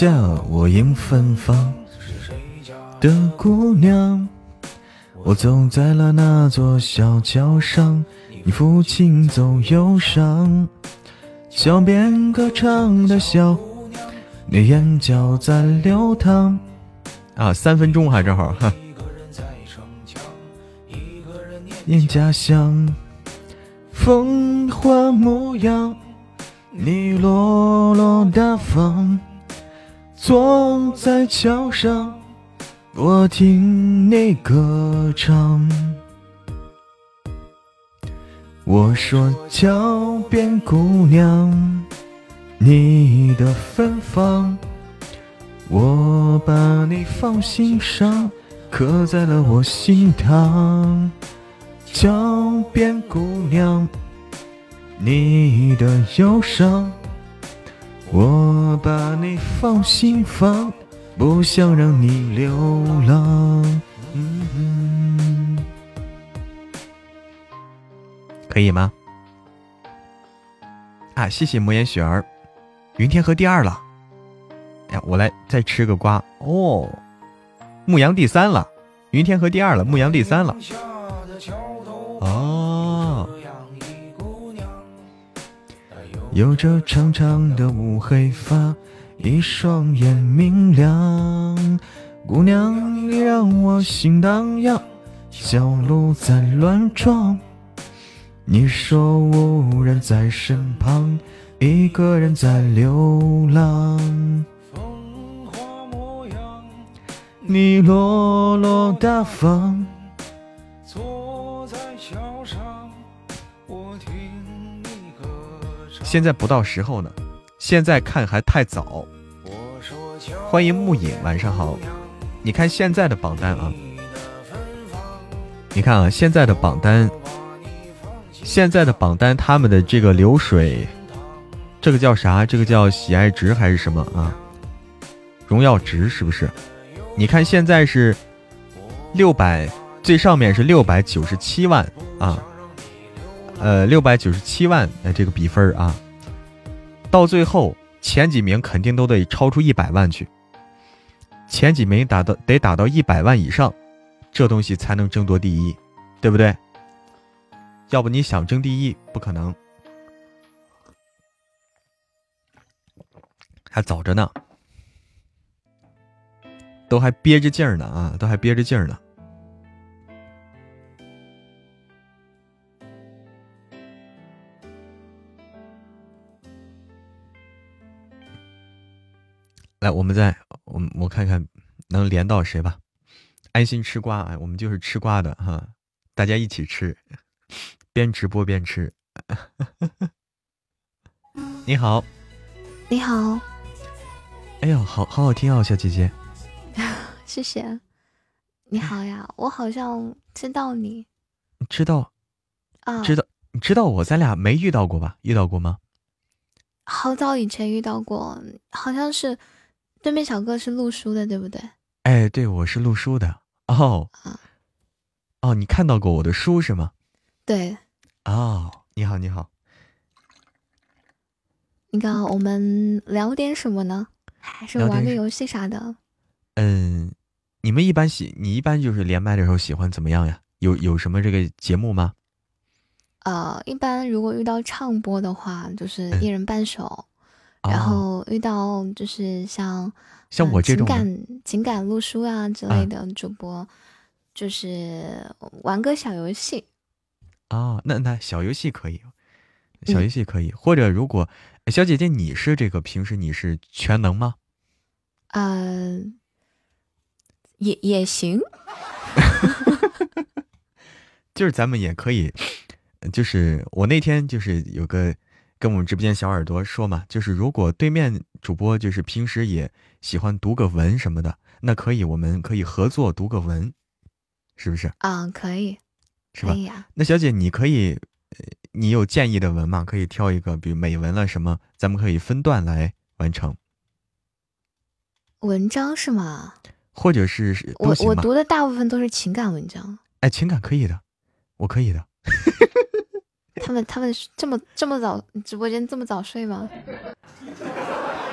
像我迎芬芳的姑娘，我走在了那座小桥上，你抚琴奏忧伤，小边歌唱的小姑娘你眼角在流淌。啊，三分钟还正好哈。念家乡风华模样，你落落大方。坐在桥上，我听你歌唱。我说桥边姑娘，你的芬芳，我把你放心上，刻在了我心膛。桥边姑娘，你的忧伤。我把你放心房，不想让你流浪。嗯可以吗？啊，谢谢魔岩雪儿，云天河第二了。哎呀，我来再吃个瓜哦。牧羊第三了，云天河第二了，牧羊第三了。哦。有着长长的乌黑发，一双眼明亮。姑娘，你让我心荡漾，小鹿在乱撞。你说无人在身旁，一个人在流浪。风花模样你落落大方。现在不到时候呢，现在看还太早。欢迎木影，晚上好。你看现在的榜单啊，你看啊，现在的榜单。现在的榜单，他们的这个流水，这个叫啥？这个叫喜爱值还是什么啊？荣耀值是不是？你看现在是六百，最上面是六百九十七万啊，呃，六百九十七万的这个比分啊，到最后前几名肯定都得超出一百万去，前几名打到得打到一百万以上，这东西才能争夺第一，对不对？要不你想争第一不可能，还早着呢，都还憋着劲儿呢啊，都还憋着劲儿呢。来，我们再我我看看能连到谁吧。安心吃瓜，啊，我们就是吃瓜的哈，大家一起吃。边直播边吃，你好，你好，哎呦，好好好听哦，小姐姐，谢谢，你好呀，我好像知道你，知道啊，知道，你知道我，咱俩没遇到过吧？遇到过吗？好早以前遇到过，好像是对面小哥是录书的，对不对？哎，对，我是录书的哦，哦，你看到过我的书是吗？对。哦，你好，你好。那个，我们聊点什么呢？还是玩个游戏啥的？嗯，你们一般喜，你一般就是连麦的时候喜欢怎么样呀？有有什么这个节目吗？呃，一般如果遇到唱播的话，就是一人半首；然后遇到就是像像我这种情感情感录书啊之类的主播，就是玩个小游戏。啊，那那小游戏可以，小游戏可以，或者如果小姐姐你是这个平时你是全能吗？呃，也也行，就是咱们也可以，就是我那天就是有个跟我们直播间小耳朵说嘛，就是如果对面主播就是平时也喜欢读个文什么的，那可以，我们可以合作读个文，是不是？啊，可以。是吧？那小姐，你可以，你有建议的文吗？可以挑一个，比如美文了什么，咱们可以分段来完成。文章是吗？或者是我我读的大部分都是情感文章。哎，情感可以的，我可以的。他们他们这么这么早直播间这么早睡吗？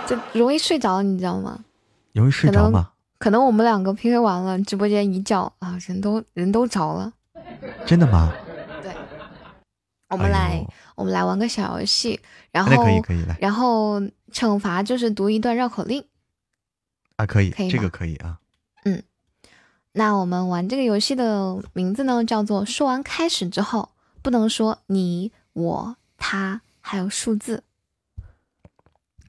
就容易睡着，你知道吗？容易睡着吗？可能我们两个 PK 完了，直播间一叫啊，人都人都着了。真的吗？对，我们来，我们来玩个小游戏，然后可以可以来，然后惩罚就是读一段绕口令啊，可以，可以，这个可以啊。嗯，那我们玩这个游戏的名字呢，叫做说完开始之后不能说你我他还有数字，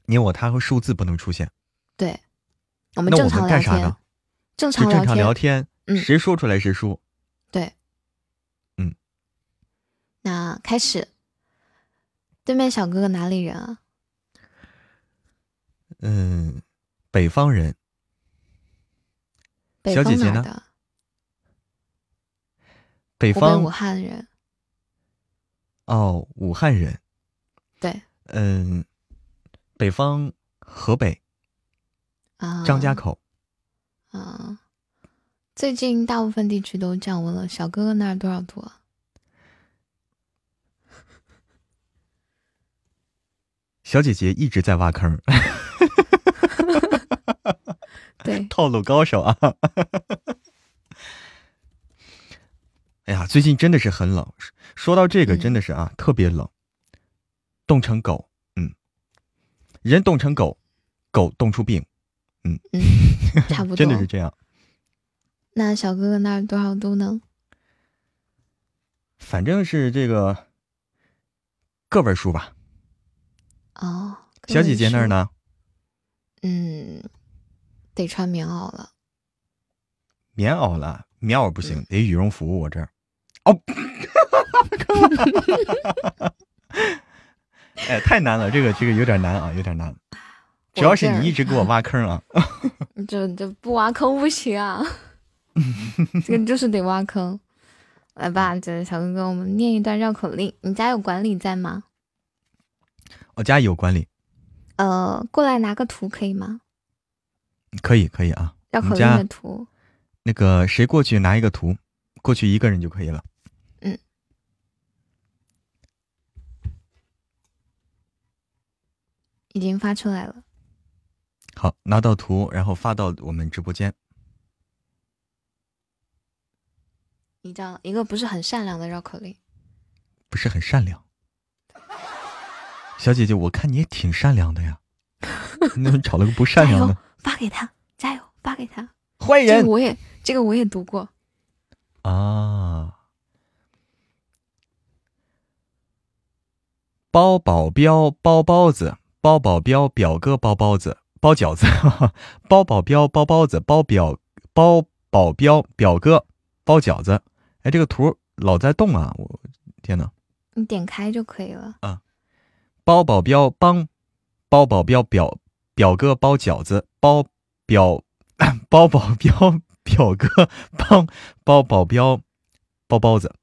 你我他和数字不能出现。对，我们正常聊天，正常正常聊天，嗯，谁说出来谁输。对。嗯那开始，对面小哥哥哪里人啊？嗯，北方人。小姐姐呢？北方武汉人。哦，武汉人。对。嗯，北方河北。啊。张家口。啊。最近大部分地区都降温了，小哥哥那儿多少度啊？小姐姐一直在挖坑，对，套路高手啊！哎呀，最近真的是很冷。说到这个，嗯真的是啊，特别冷，冻成狗。嗯，人冻成狗，狗冻出病，嗯，差不多。真的是这样。那小哥哥那儿多少度呢？反正是这个个位数吧。哦，小姐？姐那儿呢？嗯，得穿棉袄了。棉袄了，棉袄不行，得羽绒服。我这儿，哦，哎，太难了，这个这个有点难啊，有点难。主要是你一直给我挖坑啊！这这不挖坑不行啊，这个就是得挖坑。来吧，这小哥哥，我们念一段绕口令。你家有管理在吗？我家有管理，呃，过来拿个图可以吗？可以可以啊。绕口令的图。那个谁过去拿一个图，过去一个人就可以了。已经发出来了。好，拿到图，然后发到我们直播间。一张一个不是很善良的绕口令。不是很善良，小姐姐，我看你也挺善良的呀，你怎么找了个不善良的？，发给他，加油，发给他。坏人这个我也，这个我也读过。啊！包保镖包包子，包保镖表哥包包子，包饺子，包保镖包包子，包表包保镖表哥包饺子。哎，这个图老在动啊！我天哪！你点开就可以了。啊包保镖帮包保镖表表哥包饺子，包表 包保镖表哥 帮包保镖包包子，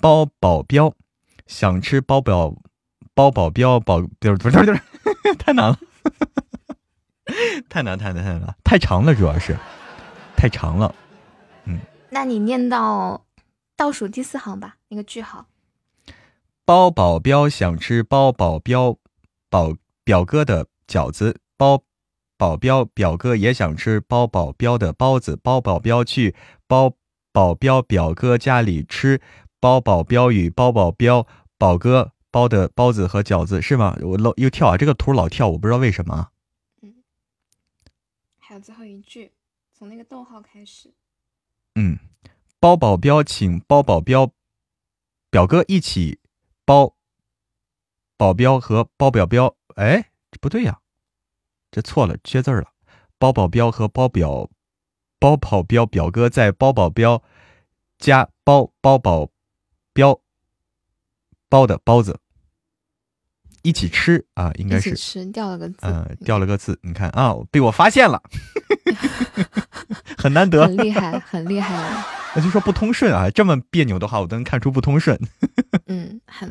包保镖想吃包保包保镖保不是不是不是，太难了，太难太难太难了，太长了，主要是太长了。嗯那你念到倒数第四行吧，那个句号。包保镖想吃包保镖保表哥的饺子，包保镖表哥也想吃包保镖的包子，包保镖去包保镖表哥家里吃包保镖与包保镖宝哥包的包子和饺子是吗？我老又跳啊，这个图老跳，我不知道为什么啊。还有最后一句，从那个逗号开始。嗯，包保镖请包保镖表哥一起包保镖和包表镖，哎，这不对呀，这错了，缺字儿了。包保镖和包表包保镖表哥在包保镖家包包保镖包的包子一起吃啊，应该是一起吃掉了个字，嗯、掉了个字，你看啊，被我发现了，很难得很。厉害，很厉害了。那就说不通顺啊，这么别扭的话，我都能看出不通顺。嗯，很。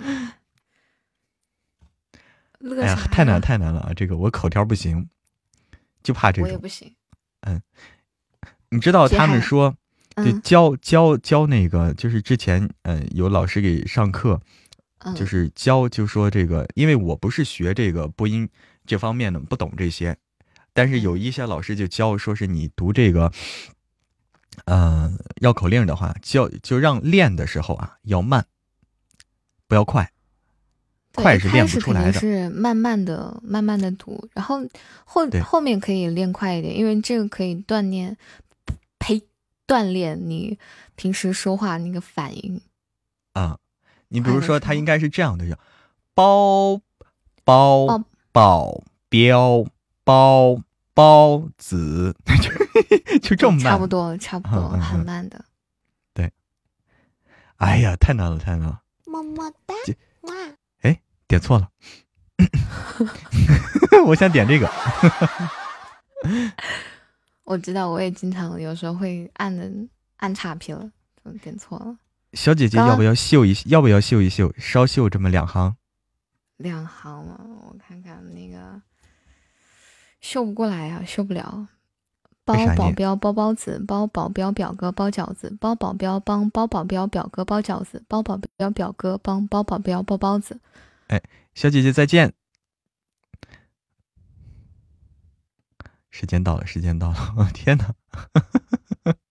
乐哎呀，太难太难了啊！这个我口条不行，就怕这个。我也不行。嗯你知道他们说，就嗯教教教那个，就是之前嗯、呃有老师给上课，嗯，就是教就说这个，因为我不是学这个播音这方面的，不懂这些，但是有嗯一些老师就教说是你读这个，嗯、绕口令的话，教就让练的时候啊要慢，不要快。快是练不出来的是慢慢的、慢慢的读，然后后后面可以练快一点，因为这个可以锻炼，呸，锻炼你平时说话那个反应。啊，你比如说，快的时候它应该是这样的：叫包包包保镖包包子，就就这么慢。差不多，差不多，很慢的。对哎呀，太难了，太难了，么么哒哇！哎！点错了。我想点这个。我知道，我也经常有时候会按的按岔劈了，就点错了。小姐姐要不要秀一要不要秀一秀？稍秀这么两行。两行嘛，我看看那个秀不过来呀、秀不了。包保镖包包子，包保镖表哥包饺子，包保镖帮包保镖表哥包饺子，包保镖表哥帮包保镖包包子。哎小姐姐再见。时间到了，时间到了！我 天哪，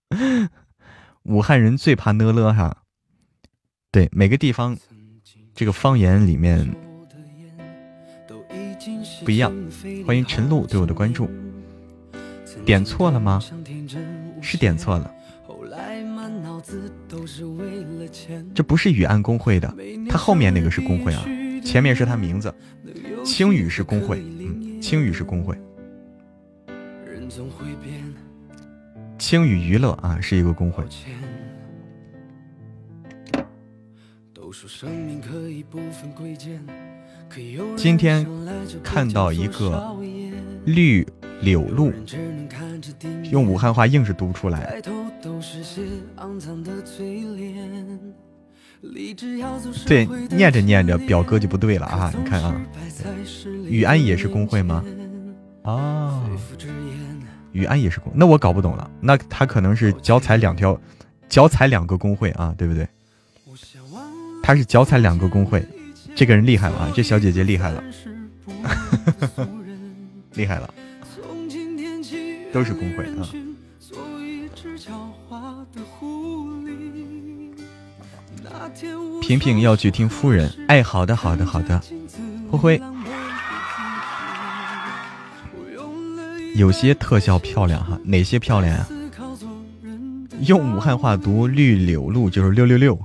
武汉人最怕呢了哈。对，每个地方这个方言里面不一样。欢迎陈露对我的关注，点错了吗？是点错了。这不是雨安公会的，他后面那个是公会啊，前面是他名字。青雨是公会，嗯，青雨是公会。青雨娱乐啊，是一个公会。今天看到一个绿柳路，用武汉话硬是读不出来。对，念着念着表哥就不对了啊！你看啊，雨安也是工会吗？啊，雨安也是工，那我搞不懂了，那他可能是脚踩两条，脚踩两个工会啊，对不对？他是脚踩两个工会，这个人厉害了啊！这小姐姐厉害了，厉害了，都是工会啊。萍萍要去听夫人，哎，好的，好的，好的。灰灰，有些特效漂亮哈，哪些漂亮啊？用武汉话读绿柳路就是六六六。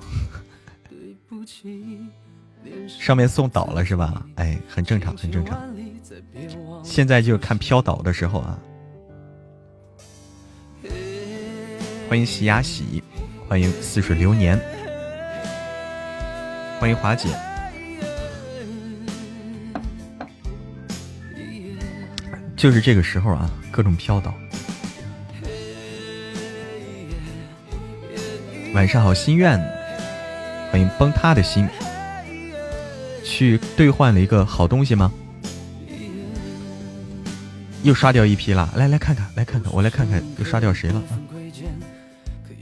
上面送倒了是吧？哎，很正常，很正常。现在就是看飘倒的时候啊。欢迎喜呀喜，欢迎似水流年。欢迎华姐，就是这个时候啊，各种飘倒。晚上好，心愿，欢迎崩塌的心。去兑换了一个好东西吗？又刷掉一批了，来来看看，来看看，我来看看又刷掉谁了啊？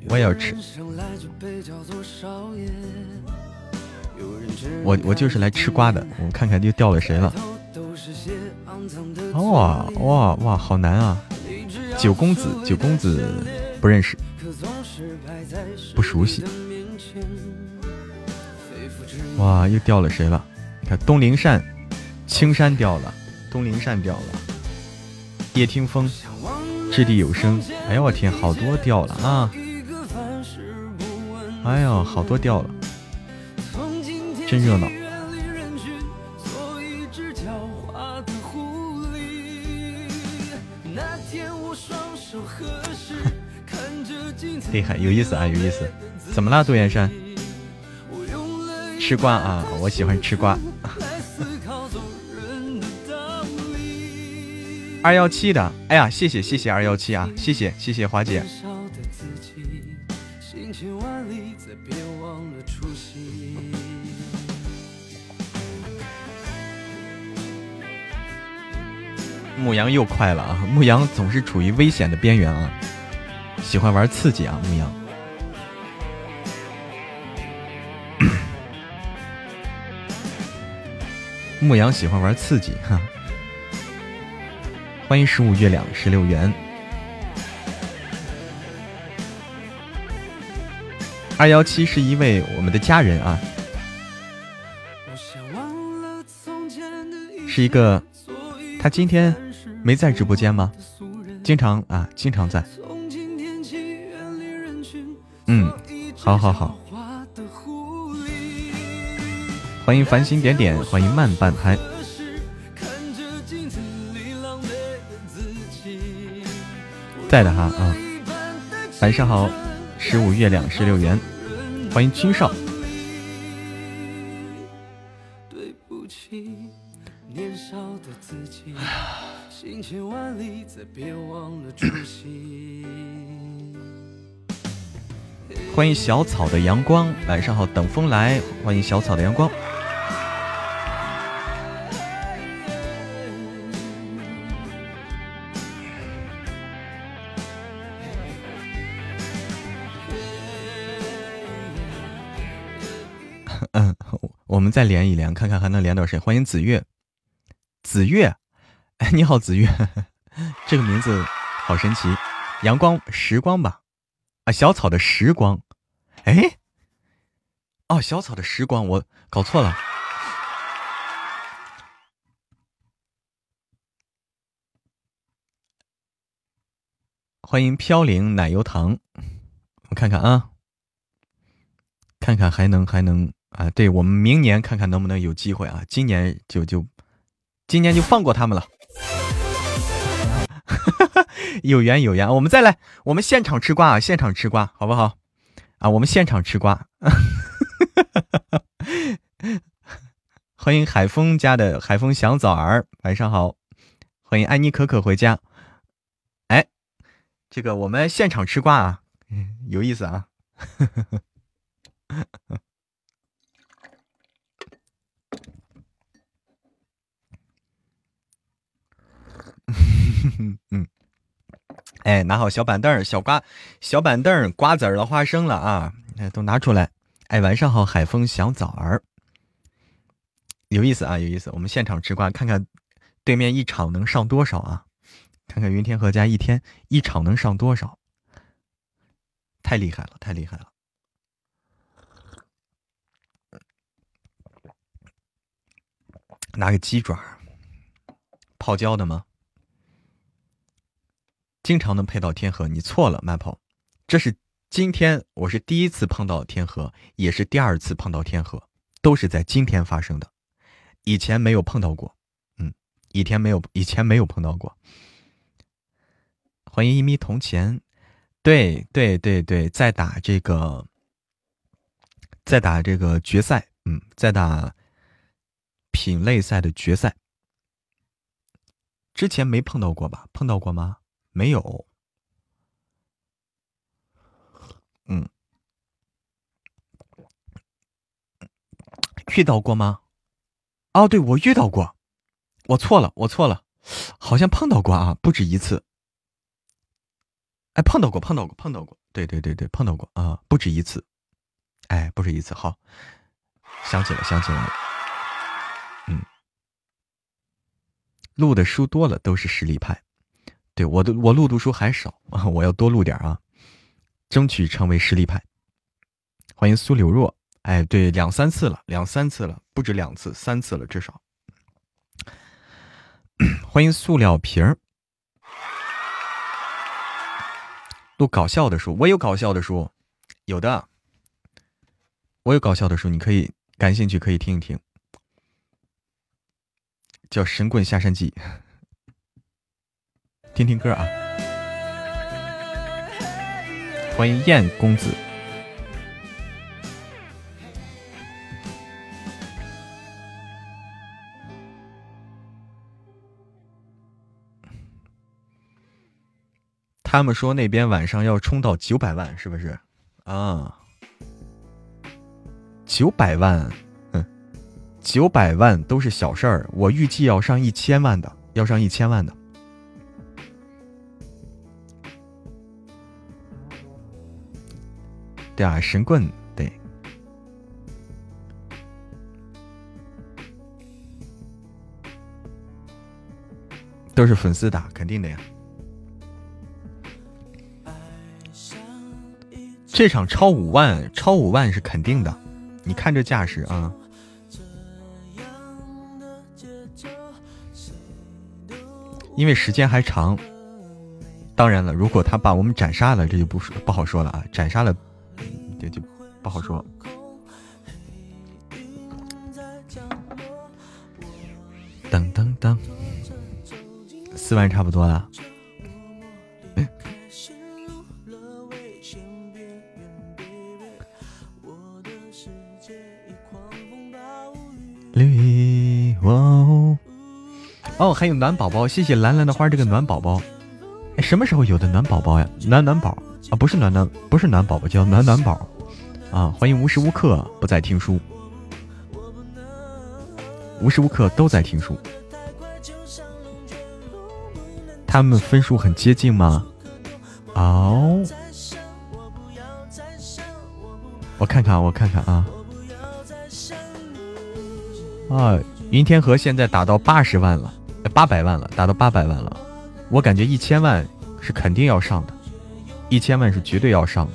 我也要吃。我我就是来吃瓜的，我们看看又掉了谁了。哇哇哇，好难啊！九公子，九公子不认识，不熟悉。哇，又掉了谁了？东陵扇，青山掉了，东陵扇掉了。叶听风，掷地有声。哎呦我天，好多掉了啊！哎呦，好多掉了。真热闹！厉害，有意思啊，有意思。怎么了，杜岩山？吃瓜啊，我喜欢吃瓜。二幺七的，哎呀，谢谢谢谢二幺七啊，谢谢谢谢华姐。牧羊又快了啊！牧羊总是处于危险的边缘啊，喜欢玩刺激啊！牧羊，牧羊喜欢玩刺激哈！欢迎十五月亮十六元，二幺七是一位我们的家人啊，是一个，他今天。没在直播间吗？经常啊，经常在。嗯，好好好。欢迎繁星点点，欢迎慢半拍。在的哈啊。晚上好，十五月亮十六元。欢迎君少。对不起，年少的自己，行千万里，再别忘了初心欢迎小草的阳光，晚上好，等风来。欢迎小草的阳光。再连一连，看看还能连到谁。欢迎子月，子月，哎，你好，子月。这个名字好神奇，阳光时光吧？啊，小草的时光，哎，哦，小草的时光，我搞错了。欢迎飘零奶油糖，我看看啊，看看还能还能啊，对我们明年看看能不能有机会啊，今年就就今年就放过他们了。有缘有缘，我们再来，我们现场吃瓜啊，现场吃瓜，好不好？啊，我们现场吃瓜。欢迎海风家的海风小枣儿，晚上好。欢迎安妮可可回家。哎，这个我们现场吃瓜啊，有意思啊。嗯。哎，拿好小板凳小瓜、小板凳瓜子儿了、花生了啊！都拿出来。哎，晚上好，海风小枣儿，有意思啊，有意思。我们现场吃瓜，看看对面一场能上多少啊？看看云天河家一天一场能上多少？太厉害了，太厉害了！拿个鸡爪，泡椒的吗？经常能配到天河，你错了，慢跑。这是今天我是第一次碰到天河，也是第二次碰到天河，都是在今天发生的，以前没有碰到过。嗯，以前没有，以前没有碰到过。欢迎一米铜钱，对对对对，在打这个，在打这个决赛，嗯，在打品类赛的决赛。之前没碰到过吧？碰到过吗？没有，嗯，遇到过吗？哦，对，我遇到过，我错了，我错了，好像碰到过啊，不止一次。哎，碰到过，碰到过，碰到过，对对对对，碰到过啊，不止一次。哎，不止一次，好，想起来，想起了，嗯，录的书多了，都是实力派。对我的我录读书还少啊，我要多录点啊，争取成为实力派。欢迎苏柳若，哎，对，两三次了，两三次了，不止两次，三次了至少。欢迎塑料瓶儿，录搞笑的书，我有搞笑的书，有的，我有搞笑的书，你可以感兴趣可以听一听，叫《神棍下山记》。听听歌啊！欢迎燕公子。他们说那边晚上要冲到九百万，是不是？啊，九百万，嗯，九百万都是小事儿，我预计要上一千万的，要上一千万的。对啊，神棍对，都是粉丝打，肯定的呀。这场超五万，超五万是肯定的。你看这架势啊！因为时间还长。当然了，如果他把我们斩杀了，这就不说不好说了啊！斩杀了。这就不好说。噔噔噔，四万差不多了。绿哦哦，还有暖宝宝，谢谢蓝蓝的花这个暖宝宝。哎，什么时候有的暖宝宝呀？暖暖宝啊，不是暖暖，不是暖宝宝，叫暖暖宝。啊！欢迎无时无刻不在听书，无时无刻都在听书。他们分数很接近吗？哦，我看看，我看看啊。啊，云天河现在打到八十万了，八百万了，打到八百万了。我感觉一千万是肯定要上的，一千万是绝对要上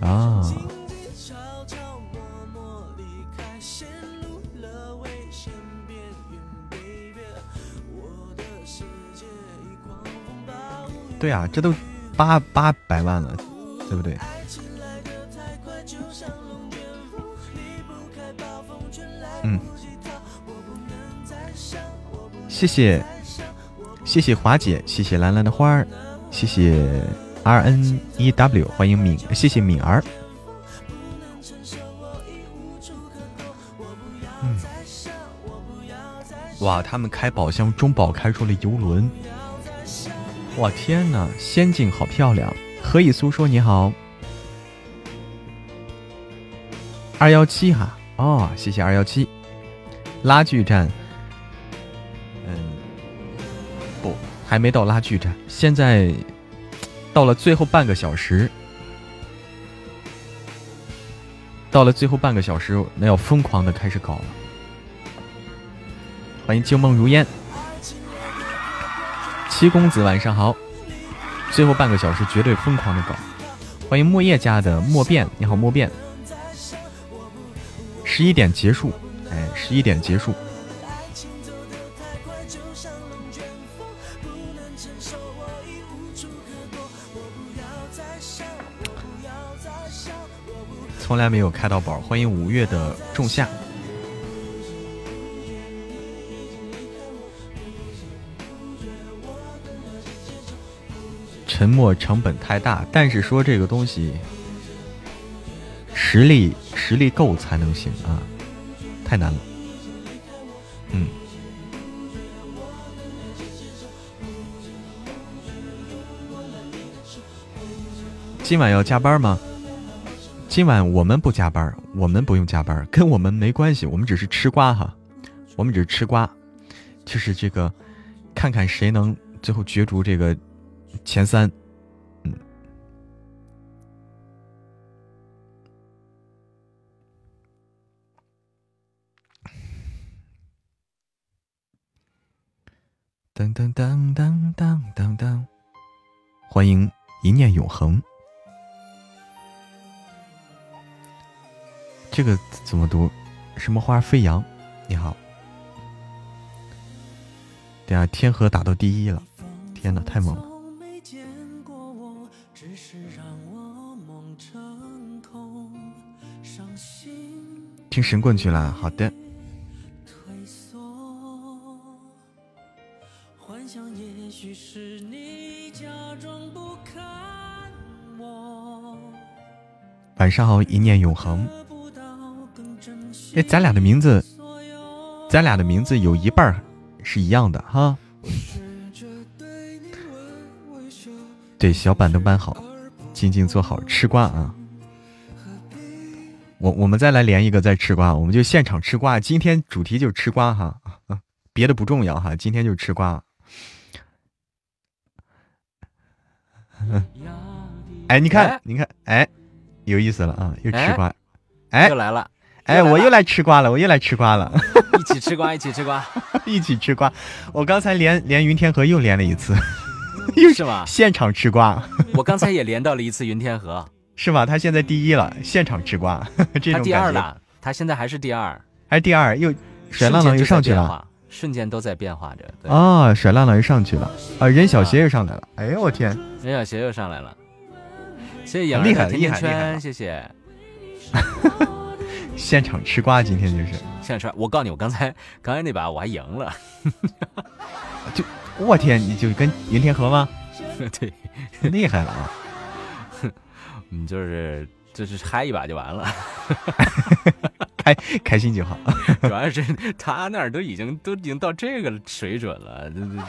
的啊！对啊，这都八八百万了，对不对？嗯。谢谢，谢谢华姐，谢谢蓝蓝的花儿，谢谢 R N E W，欢迎敏，谢谢敏儿。嗯，哇，他们开宝箱中宝开出了游轮，哇天呐，仙境好漂亮！何以苏说你好，二幺七哈，哦，谢谢二幺七，拉锯战。还没到拉锯战，现在到了最后半个小时，到了最后半个小时，那要疯狂的开始搞了。欢迎旧梦如烟，七公子晚上好，最后半个小时绝对疯狂的搞。欢迎莫叶家的莫变，你好莫变，十一点结束，哎，十一点结束。从来没有开到宝，欢迎五月的仲夏。沉默成本太大，但是说这个东西实力实力够才能行啊，太难了。嗯，今晚要加班吗？今晚我们不加班，我们不用加班，跟我们没关系。我们只是吃瓜哈，我们只是吃瓜，就是这个，看看谁能最后角逐这个前三。嗯。当当当当当当当，欢迎一念永恒。这个怎么读？什么花飞扬？你好。等下天河打到第一了，天哪，太猛了！听神棍去了，好的。晚上好，一念永恒。哎，咱俩的名字，咱俩的名字有一半是一样的哈。对，小板凳搬好，静静坐好，吃瓜啊！我我们再来连一个再吃瓜，我们就现场吃瓜。今天主题就吃瓜哈，别的不重要哈，今天就吃瓜。哎，你看，你看，哎，有意思了啊，又吃瓜，哎，又来了。哎，我又来吃瓜了，我又来吃瓜了，一起吃瓜，一起吃瓜，一起吃瓜。我刚才连连云天河又连了一次，又是吗？现场吃瓜。我刚才也连到了一次云天河，是吗？他现在第一了，现场吃瓜，这种第二了，他现在还是第二，还是第二？又甩浪浪又上去了，瞬间都在变化着。啊，甩浪浪又上去了，啊，任小邪又上来了。哎呦我天，任小邪又上来了，谢谢杨厉害厉害厉害，谢谢。现场吃瓜，今天就是现场吃。我告诉你，我刚才 刚才那把我还赢了，就我天，你就跟云天河吗？对，厉害了啊！你就是就是嗨一把就完了，开开心就好。主要是他那儿都已经都已经到这个水准了，这这这，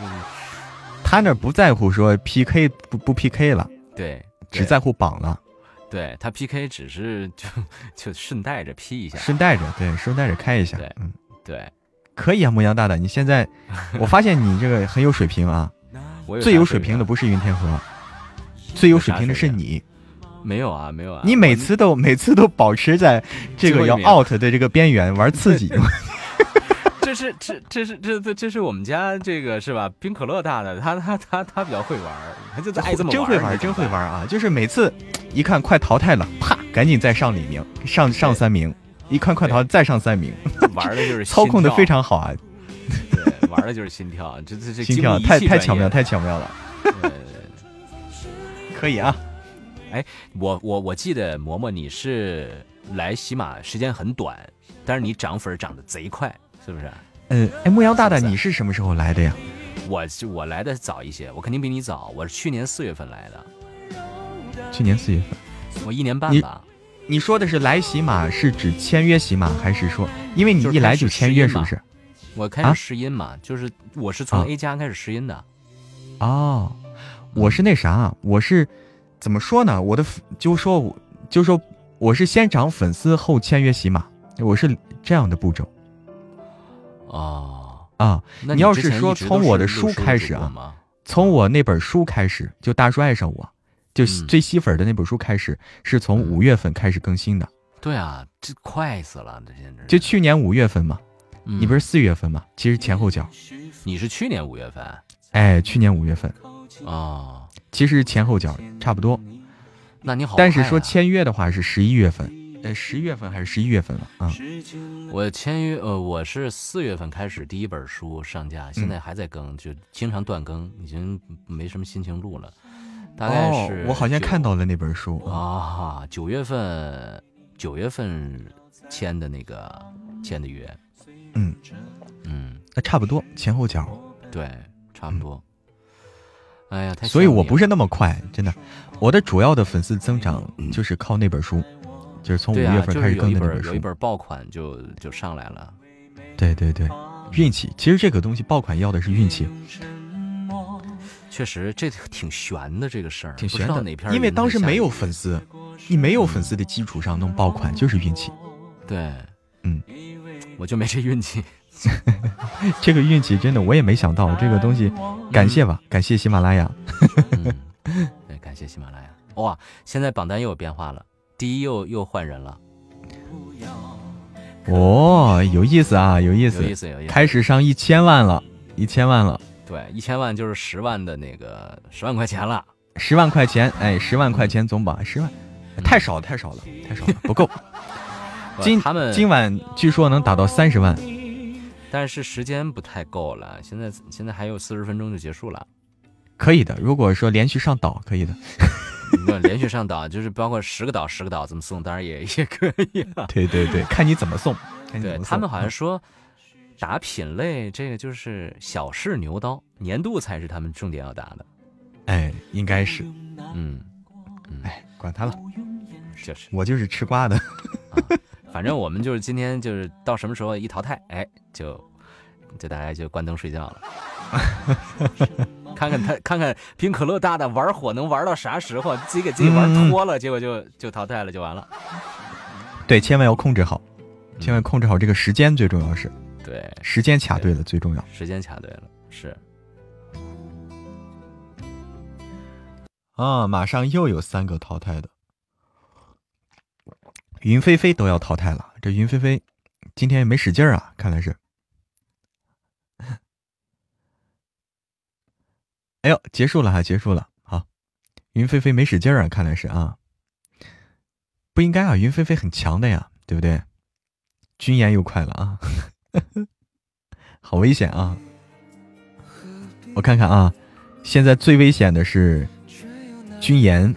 他那儿不在乎说 PK 不不 PK 了，对，只在乎榜了。对他 PK 只是就就顺带着 P 一下，顺带着对顺带着开一下，对，嗯对，可以啊，牧羊大大，你现在 我发现你这个很有水平啊，最有水平的不是云天河，最有水平的是你，没有啊没有啊，你每次都每次都保持在这个要 out 的这个边缘玩刺激，是这这是这这这是我们家这个是吧？冰可乐大的，他他他他比较会玩，他就爱这么真会玩，真会玩啊！就是每次一看快淘汰了，啪，赶紧再上几名，上上三名，一看快淘再上三名，玩的就是 操控的非常好啊！对，玩的就是心跳，这这这 心跳太太巧妙，太巧妙了。可以啊，哎，我我我记得嬷嬷你是来喜马时间很短，但是你涨粉涨得贼快，是不是？嗯，哎，牧羊大大，你是什么时候来的呀？我是我来的早一些，我肯定比你早，我是去年四月份来的。去年四月份，我一年半吧。你说的是来喜马是指签约喜马，还是说因为你一来就签约，是不是？我开始试音嘛，就是我是从 A 加开始试音的。哦，我是那啥，我是怎么说呢？我的就说就说我是先涨粉丝后签约喜马，我是这样的步骤。哦啊，你要是说从我的书开始啊，从我那本书开始，就大叔爱上我，就最吸粉的那本书开始，是从五月份开始更新的。对啊，这快死了，这简直。就去年五月份嘛，你不是四月份嘛？其实前后脚。你是去年五月份？哎，去年五月份。啊，其实前后脚差不多。那你好，但是说签约的话是十一月份，呃，十月份还是十一月份了啊？我签约，呃，我是四月份开始第一本书上架，现在还在更，就经常断更，已经没什么心情录了。大概是，我好像看到了那本书啊，九月份，九月份签的那个签的约，嗯。嗯，那差不多前后脚，对，差不多。哎呀，所以我不是那么快，真的，我的主要的粉丝增长就是靠那本书，就是从五月份开始更的那本书，有一本爆款就就上来了。对对对，运气，其实这个东西爆款要的是运气。确实，这挺悬的这个事儿，挺悬的？因为当时没有粉丝，你没有粉丝的基础上弄爆款就是运气。对，嗯，我就没这运气。这个运气真的，我也没想到这个东西。感谢吧，感谢喜马拉雅。对，感谢喜马拉雅。哇，现在榜单又有变化了，第一又又换人了。哦，有意思啊，有意思，有意思，有意思。开始上一千万了，一千万了。对，一千万就是十万的那个十万块钱了。十万块钱，哎，十万块钱总榜，十万，太少了，太少了，太少了，不够。今他们今晚据说能打到三十万。但是时间不太够了，现在现在还有四十分钟就结束了，可以的。如果说连续上岛，可以的。连续上岛就是包括十个岛十个岛这么送，当然也也可以。对对对，看你怎么送。对他们好像说打品类这个就是小试牛刀，年度才是他们重点要打的。哎，应该是。嗯，哎，管他了，就是我就是吃瓜的。反正我们就是今天就是到什么时候一淘汰，哎，就就大家就关灯睡觉了。看看他，看看冰可乐大大玩火能玩到啥时候，自己给自己玩脱了，结果就就淘汰了，就完了。对，千万要控制好，千万控制好这个时间，最重要是。对，时间卡对了最重要。时间卡对了，是。啊，马上又有三个淘汰的。云飞飞都要淘汰了，这云飞飞今天也没使劲儿啊，看来是。哎呦，结束了哈，结束了，好，云飞飞没使劲儿啊，看来是啊，不应该啊，云飞飞很强的呀，对不对？军言又快了啊，好危险啊！我看看啊，现在最危险的是军言、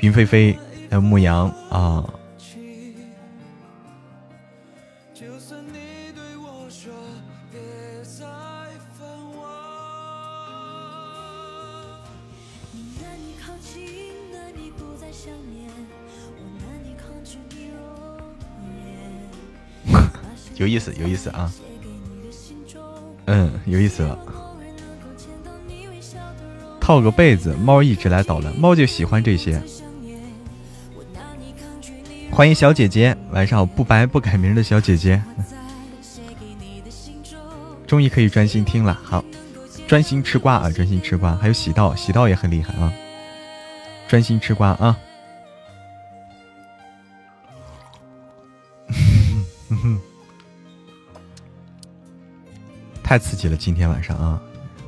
云飞飞还有牧羊啊。有意思，有意思啊！嗯，有意思了。套个被子，猫一直来捣乱，猫就喜欢这些。欢迎小姐姐，晚上好，不白不改名的小姐姐，终于可以专心听了。好，专心吃瓜啊，专心吃瓜。还有喜道，喜道也很厉害啊，专心吃瓜啊。哼 哼太刺激了！今天晚上啊，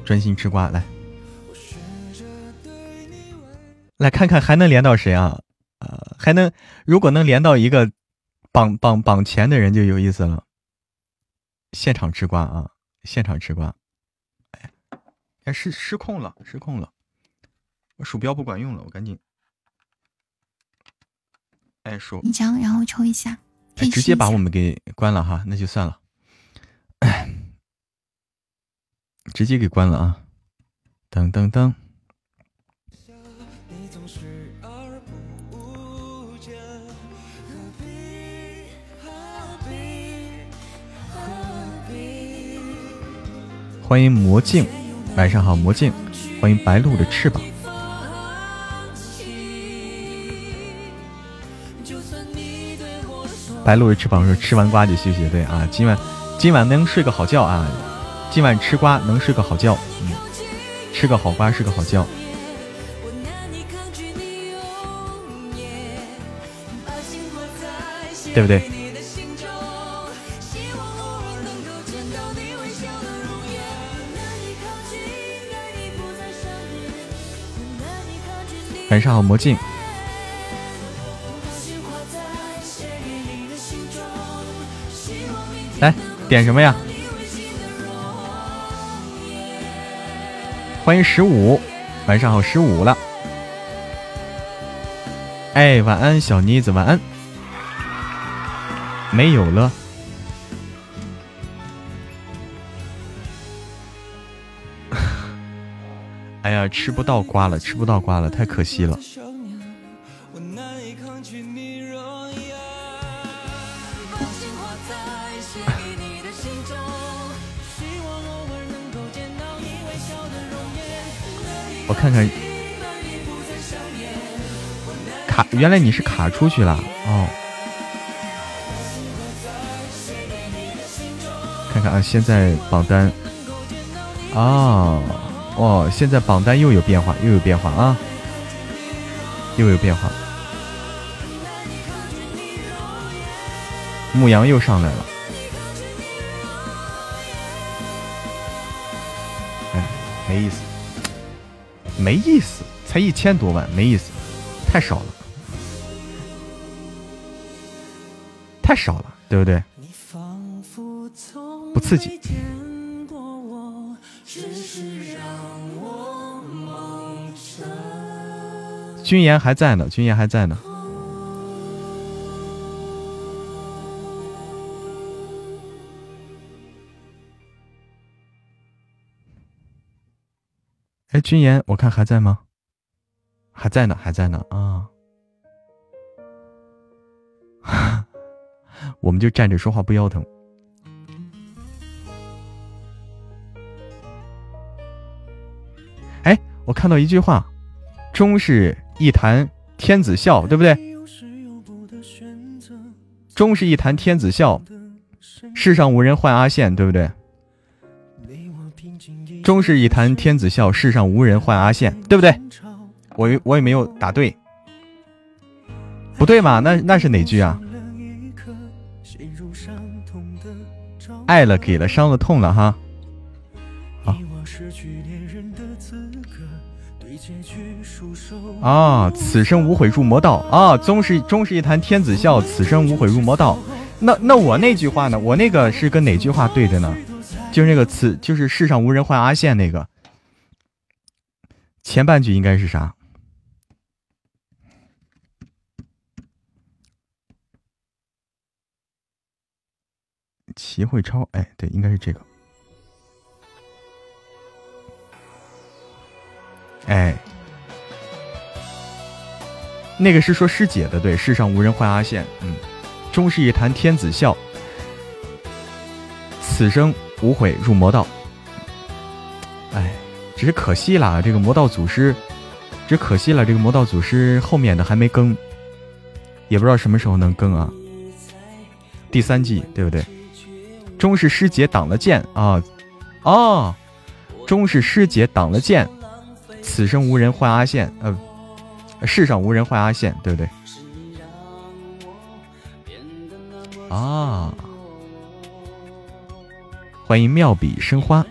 专心吃瓜，来，来看看还能连到谁啊？呃，还能如果能连到一个榜榜榜前的人就有意思了。现场吃瓜啊！现场吃瓜。哎，哎，失失控了，失控了，我鼠标不管用了，我赶紧。哎，鼠，你讲，然后抽一下。哎，直接把我们给关了哈，那就算了。直接给关了啊！噔噔噔。欢迎魔镜，晚上好，魔镜。欢迎白鹿的翅膀。白鹿的翅膀说：“吃完瓜就休息。”对啊，今晚今晚能睡个好觉啊！今晚吃瓜能睡个好觉，嗯，吃个好瓜，睡个好觉，对不对？晚上好，魔镜。来点什么呀？欢迎十五，晚上好，十五了。哎，晚安，小妮子，晚安。没有了。哎呀，吃不到瓜了，吃不到瓜了，太可惜了。看看，卡，原来你是卡出去了哦。看看啊，现在榜单，哦哦，现在榜单又有变化，又有变化啊，又有变化。牧羊又上来了，哎，没意思。没意思，才一千多万，没意思，太少了，太少了，对不对？不刺激。君言还在呢，君言还在呢。君言，我看还在吗？还在呢，还在呢啊！我们就站着说话不腰疼。哎，我看到一句话：“终是一潭天子笑”，对不对？终是一潭天子笑，世上无人唤阿羡，对不对？终是一坛天子笑，世上无人唤阿羡，对不对？我我也没有答对，不对嘛？那那是哪句啊？爱了给了，伤了痛了哈。好。啊，此生无悔入魔道啊！终是终是一坛天子笑，此生无悔入魔道。那那我那句话呢？我那个是跟哪句话对着呢？就是那个词，就是世上无人唤阿羡那个，前半句应该是啥？齐慧超，哎，对，应该是这个。哎，那个是说师姐的，对，世上无人唤阿羡，嗯，终是一潭天子笑，此生。无悔入魔道，哎，只是可惜了，这个魔道祖师，只可惜了，这个魔道祖师后面的还没更，也不知道什么时候能更啊。第三季对不对？终是师姐挡了剑啊！哦，终是师姐挡了剑，此生无人换阿羡，呃，世上无人换阿羡，对不对？啊。欢迎妙笔生花。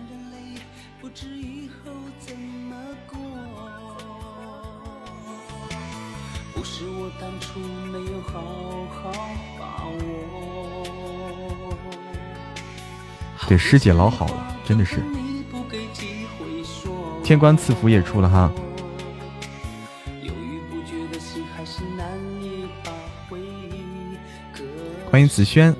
对师姐老好了，真的是。天官赐福也出了哈。欢迎子轩。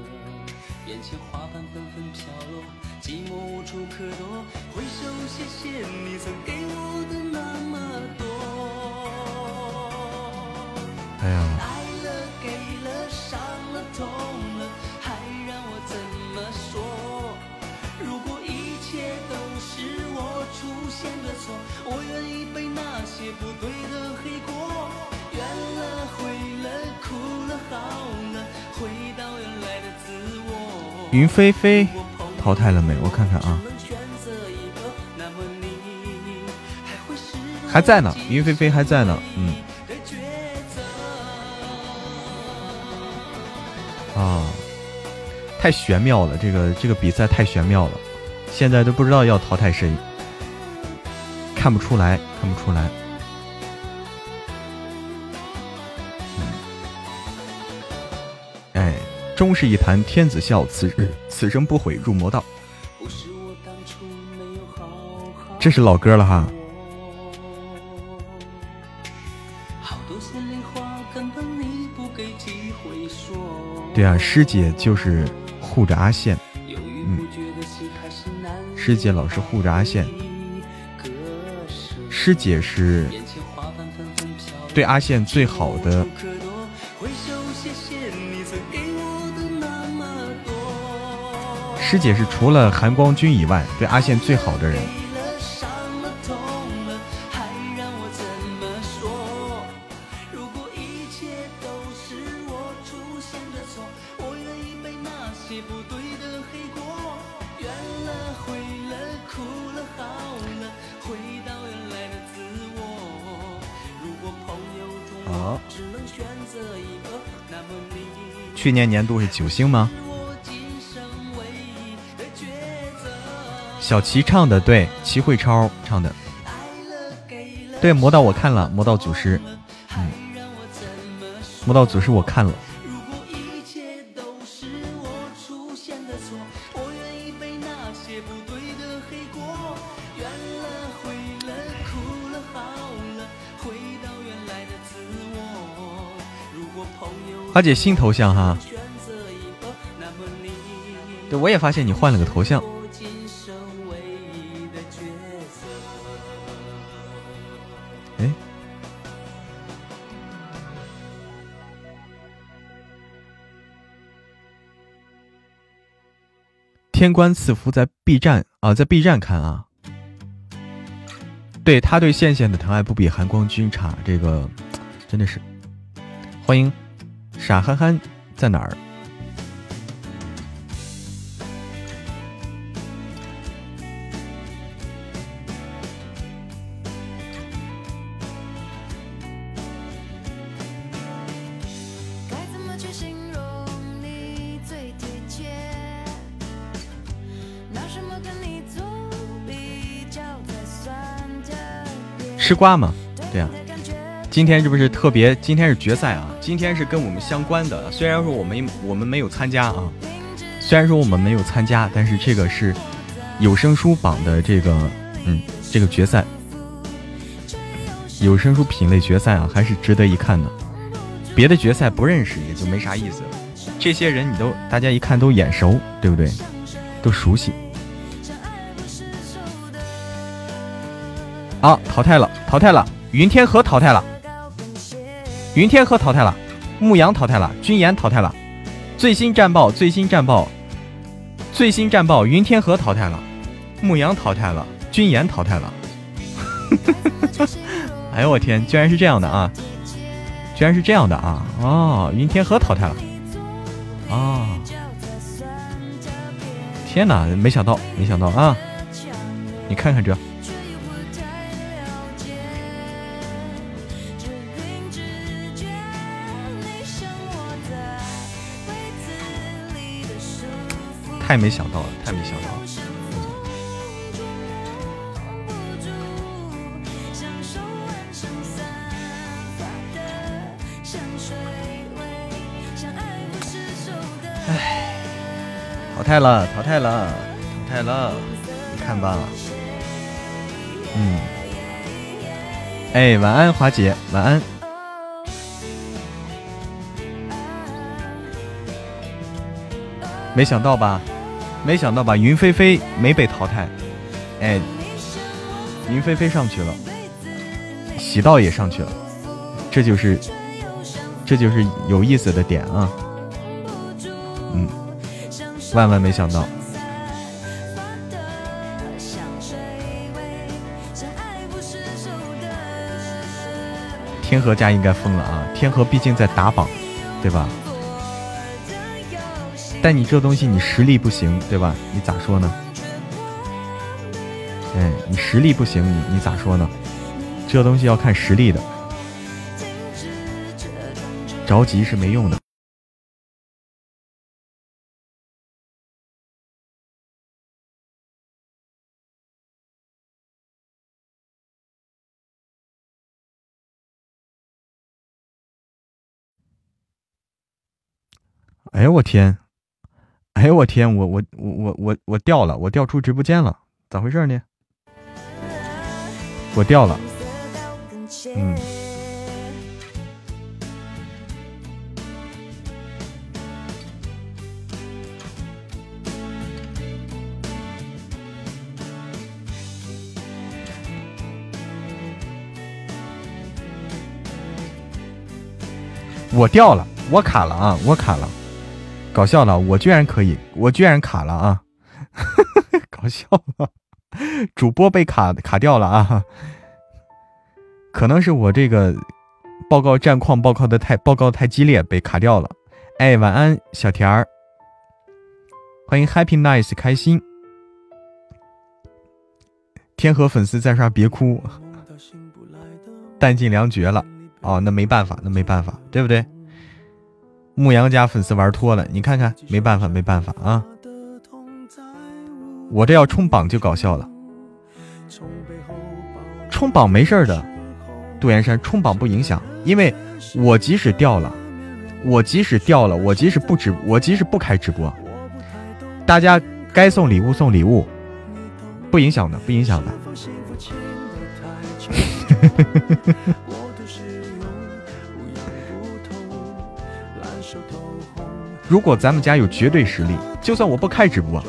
云飞飞淘汰了没？我看看啊，还在呢。云飞飞还在呢。嗯。啊，太玄妙了，这个这个比赛太玄妙了，现在都不知道要淘汰谁，看不出来，看不出来。终是一坛天子笑，此日此生不悔入魔道。这是老歌了哈。对啊，师姐就是护着阿宪，嗯，师姐老是护着阿宪，师姐是对阿宪最好的。师姐是除了韩光君以外对阿宪最好的人。好。去年年度是九星吗？小齐唱的对，齐慧超唱的，对魔道我看了，魔道祖师，嗯，魔道祖师我看了。花姐新头像哈，对，我也发现你换了个头像。天官赐福在 B 站啊，在 B 站看啊，对他对羡羡的疼爱不比韩光君差，这个真的是欢迎傻憨憨在哪儿？吃瓜嘛，对呀，今天这不是特别，今天是决赛啊，今天是跟我们相关的。虽然说我们我们没有参加啊，虽然说我们没有参加，但是这个是有声书榜的这个，嗯，这个决赛，有声书品类决赛啊，还是值得一看的。别的决赛不认识也就没啥意思了，这些人你都大家一看都眼熟，对不对？都熟悉。啊，淘汰了，淘汰了，云天河淘汰了，云天河淘汰了，牧羊淘汰了，君言淘汰了，最新战报，最新战报，最新战报，云天河淘汰了，牧羊淘汰了，君言淘汰了。哎呦我天，居然是这样的啊！居然是这样的啊！哦，云天河淘汰了。啊！天哪，没想到，没想到啊！你看看这。太没想到了，太没想到了。哎，淘汰了淘汰了淘汰了，你看吧。嗯。哎，晚安，华姐，晚安。没想到吧？没想到吧，云飞飞没被淘汰，哎，云飞飞上去了，喜道也上去了，这就是，这就是有意思的点啊，嗯，万万没想到，天河家应该疯了啊，天河毕竟在打榜，对吧？但你这东西，你实力不行，对吧？你咋说呢？哎，你实力不行，你你咋说呢？这东西要看实力的，着急是没用的。哎呦我天！哎呦我天，我我我我我掉了，我掉出直播间了，咋回事呢？我掉了，嗯，我掉了，我卡了啊，我卡了。搞笑了，我居然可以，我居然卡了啊！搞笑了，主播被卡卡掉了啊！可能是我这个报告战况报告的太报告太激烈，被卡掉了。哎，晚安，小田儿，欢迎 Happy Nice 开心。天河粉丝在刷，别哭，弹尽粮绝了。哦，那没办法，那没办法，对不对？牧羊家粉丝玩脱了，你看看，没办法，没办法啊！我这要冲榜就搞笑了，冲榜没事的，杜岩山冲榜不影响，因为我即使掉了，我即使掉了，我即使不直，我即使不开直播，大家该送礼物送礼物，不影响的，不影响的。如果咱们家有绝对实力，就算我不开直播，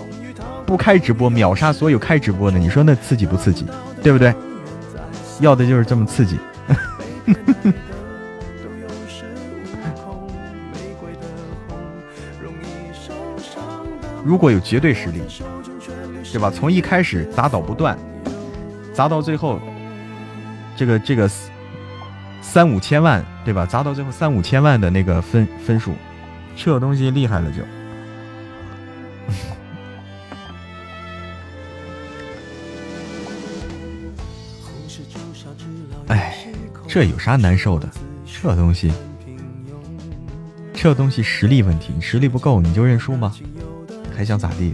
不开直播秒杀所有开直播的，你说那刺激不刺激？对不对？要的就是这么刺激。如果有绝对实力，对吧？从一开始砸倒不断，砸到最后，这个这个三五千万，对吧？砸到最后三五千万的那个分分数。这东西厉害了就，哎，这有啥难受的？这东西，这东西实力问题，你实力不够你就认输吗？还想咋地？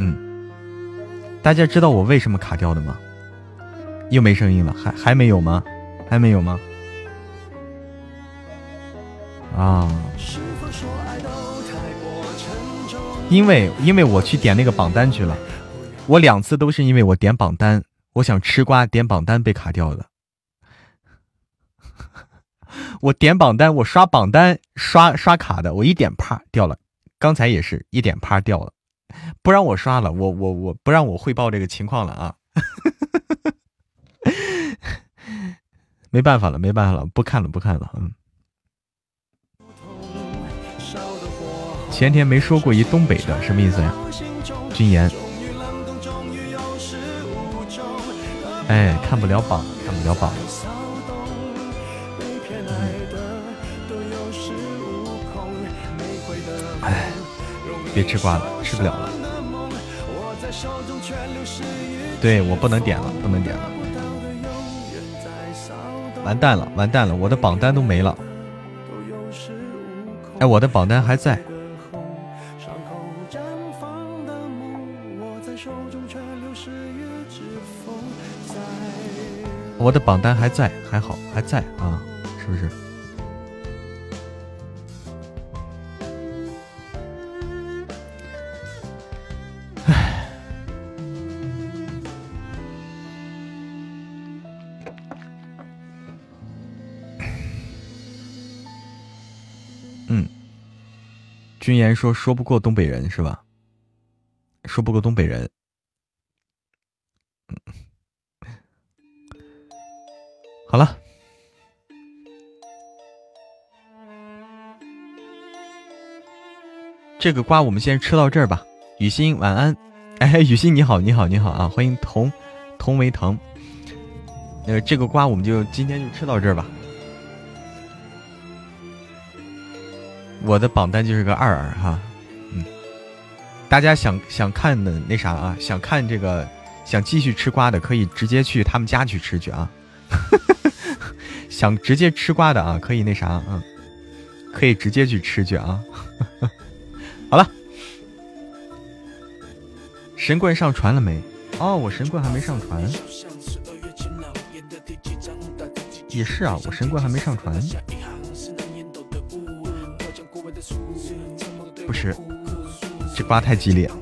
嗯，大家知道我为什么卡掉的吗？又没声音了，还还没有吗？还没有吗？啊，因为因为我去点那个榜单去了，我两次都是因为我点榜单，我想吃瓜点榜单被卡掉的。我点榜单，我刷榜单刷刷卡的，我一点啪掉了。刚才也是一点啪掉了，不让我刷了，我我我不让我汇报这个情况了啊。没办法了，没办法了，不看了，不看了，嗯。前天没说过一东北的，什么意思呀？军言。哎，看不了榜，看不了榜。哎，别吃瓜了，吃不了了。对我不能点了，不能点了。完蛋了，完蛋了，我的榜单都没了。哎，我的榜单还在。我的榜单还在，还好，还在啊，是不是？君言说说不过东北人是吧？说不过东北人。好了，这个瓜我们先吃到这儿吧。雨欣晚安，哎，雨欣你好，你好，你好啊！欢迎同同为藤。呃这个瓜我们就今天就吃到这儿吧。我的榜单就是个二二哈，嗯，大家想想看的那啥啊，想看这个想继续吃瓜的，可以直接去他们家去吃去啊。想直接吃瓜的啊，可以那啥，嗯，可以直接去吃去啊。好了，神棍上传了没？哦，我神棍还没上传。也是啊，我神棍还没上传。不是，这瓜太激烈了。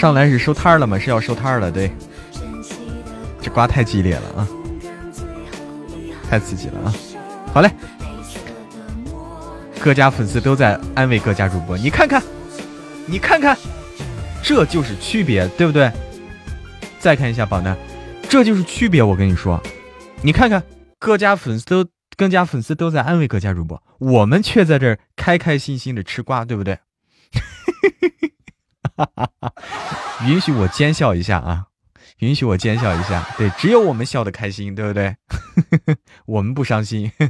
上来是收摊了吗？是要收摊了，对。这瓜太激烈了啊，太刺激了啊！好嘞，各家粉丝都在安慰各家主播，你看看，你看看，这就是区别，对不对？再看一下榜单，这就是区别。我跟你说，你看看，各家粉丝都各家粉丝都在安慰各家主播，我们却在这儿开开心心的吃瓜，对不对？允许我奸笑一下啊！允许我奸笑一下。对，只有我们笑的开心，对不对？我们不伤心。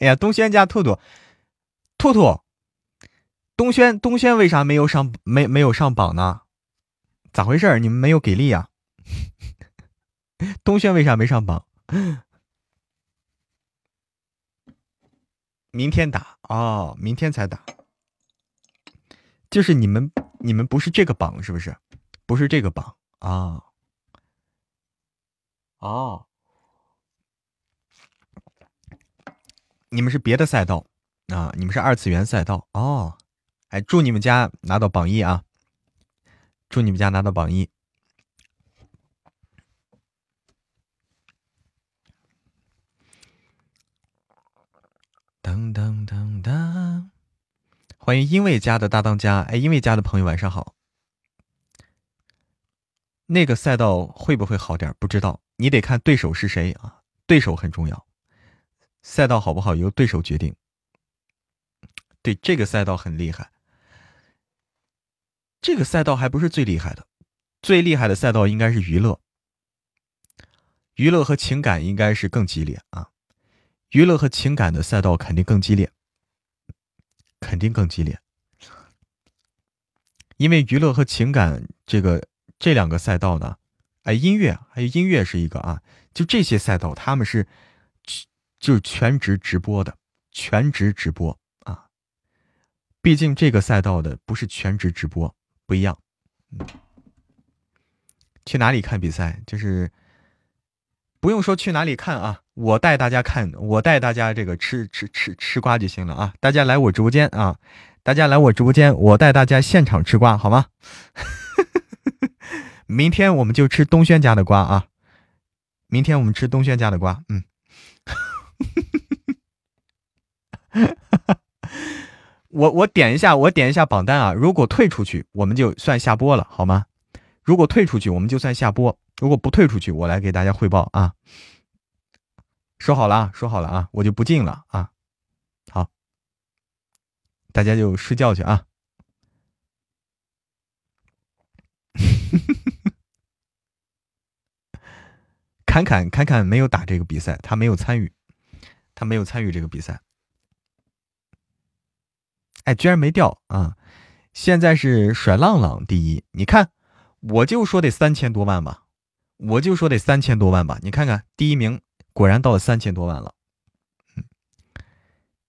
哎呀，东轩家兔兔，兔兔，东轩东轩为啥没有上没没有上榜呢？咋回事？你们没有给力啊？东轩为啥没上榜？明天打哦，明天才打。就是你们，你们不是这个榜是不是？不是这个榜啊？哦，你们是别的赛道啊？你们是二次元赛道哦？哎，祝你们家拿到榜一啊！祝你们家拿到榜一。当当当当。欢迎因为家的大当家，哎，因为家的朋友晚上好。那个赛道会不会好点？不知道，你得看对手是谁啊，对手很重要。赛道好不好由对手决定。对，这个赛道很厉害。这个赛道还不是最厉害的，最厉害的赛道应该是娱乐。娱乐和情感应该是更激烈啊，娱乐和情感的赛道肯定更激烈。肯定更激烈，因为娱乐和情感这个这两个赛道呢，哎，音乐还有音乐是一个啊，就这些赛道他们是就是全职直播的，全职直播啊，毕竟这个赛道的不是全职直播，不一样。去哪里看比赛？就是不用说去哪里看啊，我带大家看，我带大家这个吃吃吃吃瓜就行了啊！大家来我直播间啊，大家来我直播间，我带大家现场吃瓜，好吗？明天我们就吃东轩家的瓜啊！明天我们吃东轩家的瓜，嗯。我我点一下，我点一下榜单啊！如果退出去，我们就算下播了，好吗？如果退出去，我们就算下播。如果不退出去，我来给大家汇报啊！说好了啊，说好了啊，我就不进了啊！好，大家就睡觉去啊！侃侃侃侃没有打这个比赛，他没有参与，他没有参与这个比赛。哎，居然没掉啊！现在是甩浪浪第一，你看，我就说得三千多万吧。我就说得三千多万吧，你看看第一名果然到了三千多万了，嗯，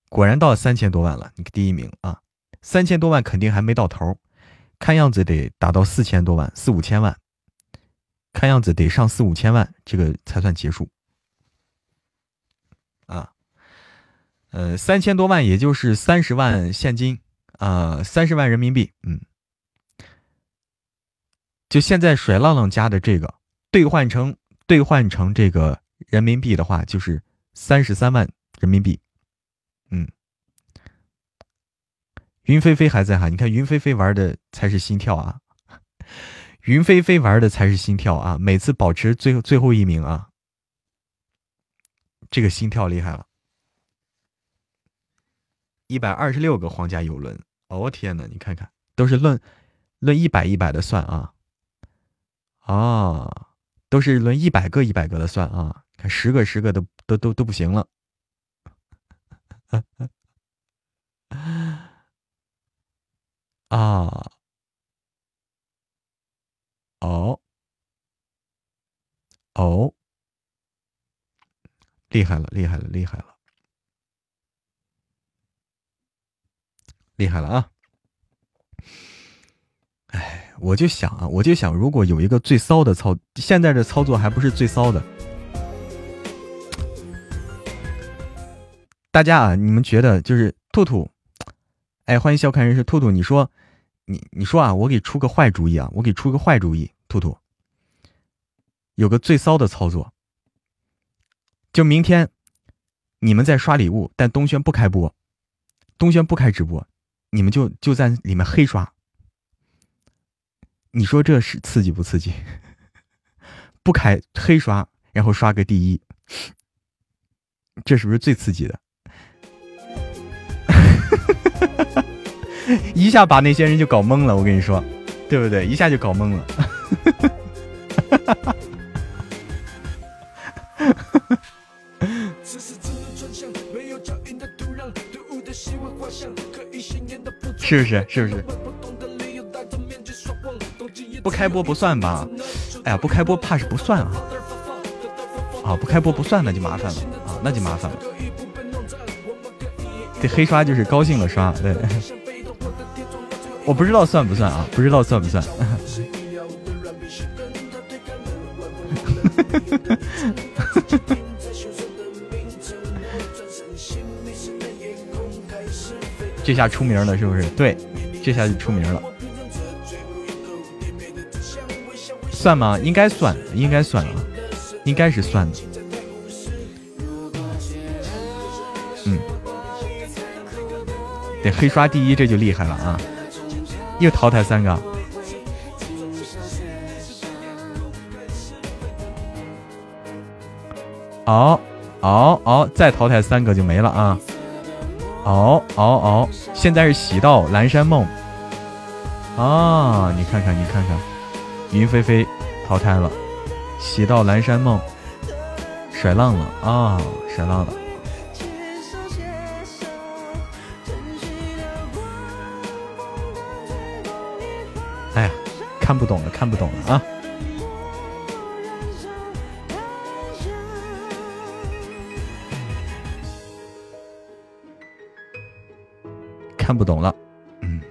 果然到了三千多万了。你第一名啊，三千多万肯定还没到头，看样子得达到四千多万，四五千万，看样子得上四五千万，这个才算结束。啊，呃，三千多万也就是三十万现金啊，三十万人民币，嗯，就现在甩浪浪家的这个。兑换成兑换成这个人民币的话，就是三十三万人民币。嗯，云飞飞还在哈，你看云飞飞玩的才是心跳啊，云飞飞玩的才是心跳啊，每次保持最最后一名啊，这个心跳厉害了，一百二十六个皇家游轮，哦天呐，你看看都是论论一百一百的算啊，啊。都是轮一百个一百个的算啊，看十个十个都都都都不行了。啊，哦，哦，厉害了，厉害了，厉害了，厉害了啊！哎。我就想啊，我就想，如果有一个最骚的操，现在的操作还不是最骚的。大家啊，你们觉得就是兔兔？哎，欢迎笑看人生，兔兔，你说，你你说啊，我给出个坏主意啊，我给出个坏主意，兔兔，有个最骚的操作，就明天你们在刷礼物，但东轩不开播，东轩不开直播，你们就就在里面黑刷。你说这是刺激不刺激？不开黑刷，然后刷个第一，这是不是最刺激的？一下把那些人就搞懵了，我跟你说，对不对？一下就搞懵了。是不是？是不是？不开播不算吧？哎呀，不开播怕是不算啊！啊，不开播不算那就麻烦了啊，那就麻烦了。这黑刷就是高兴了刷，对。我不知道算不算啊？不知道算不算？这下出名了是不是？对，这下就出名了。算吗？应该算，应该算啊，应该是算的。嗯，得黑刷第一，这就厉害了啊！又淘汰三个，哦哦哦，再淘汰三个就没了啊！哦哦哦，现在是喜到蓝山梦啊！你看看，你看看。云飞飞淘汰了，喜到蓝山梦甩浪了啊，甩浪了。看不懂了，看不懂了啊！看不懂了。嗯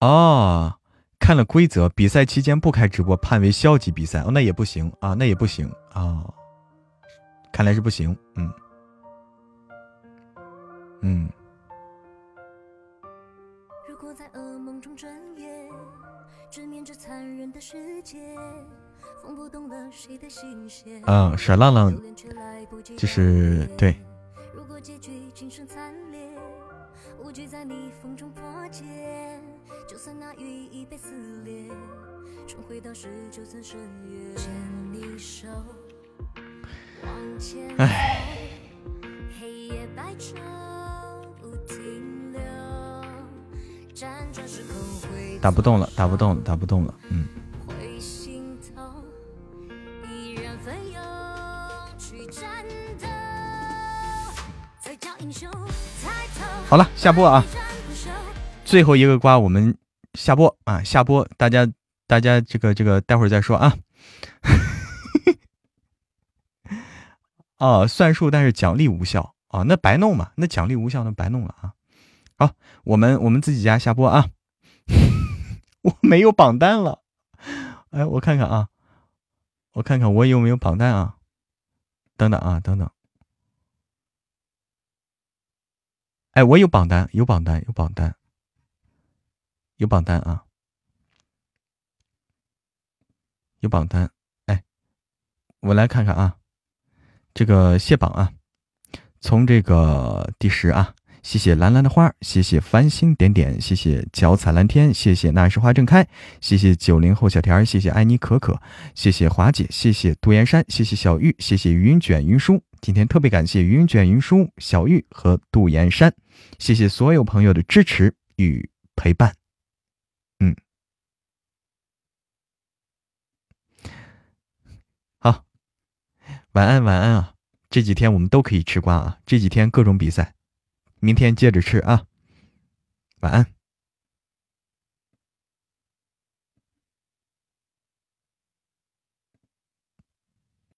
哦，看了规则，比赛期间不开直播判为消极比赛哦，那也不行啊，那也不行啊，看来是不行，嗯嗯。嗯，耍浪浪就是对。哎。打不动了，打不动了，打不动了，嗯。好了，下播啊！最后一个瓜，我们下播啊！下播，大家大家这个这个待会儿再说啊。哦，算数，但是奖励无效啊，那白弄嘛，那奖励无效，那白弄了啊。好，我们我们自己家下播啊。我没有榜单了，哎，我看看啊，我看看我有没有榜单啊？等等啊，等等。哎，我有榜单，有榜单，有榜单，有榜单啊，有榜单。哎，我来看看啊，这个谢榜啊，从这个第十啊，谢谢蓝蓝的花，谢谢繁星点点，谢谢脚踩蓝天，谢谢那时花正开，谢谢九零后小田，谢谢爱你可可，谢谢华姐，谢谢杜岩山，谢谢小玉，谢谢云卷云舒。今天特别感谢云卷云舒、小玉和杜岩山，谢谢所有朋友的支持与陪伴。嗯，好，晚安晚安啊！这几天我们都可以吃瓜啊！这几天各种比赛，明天接着吃啊！晚安。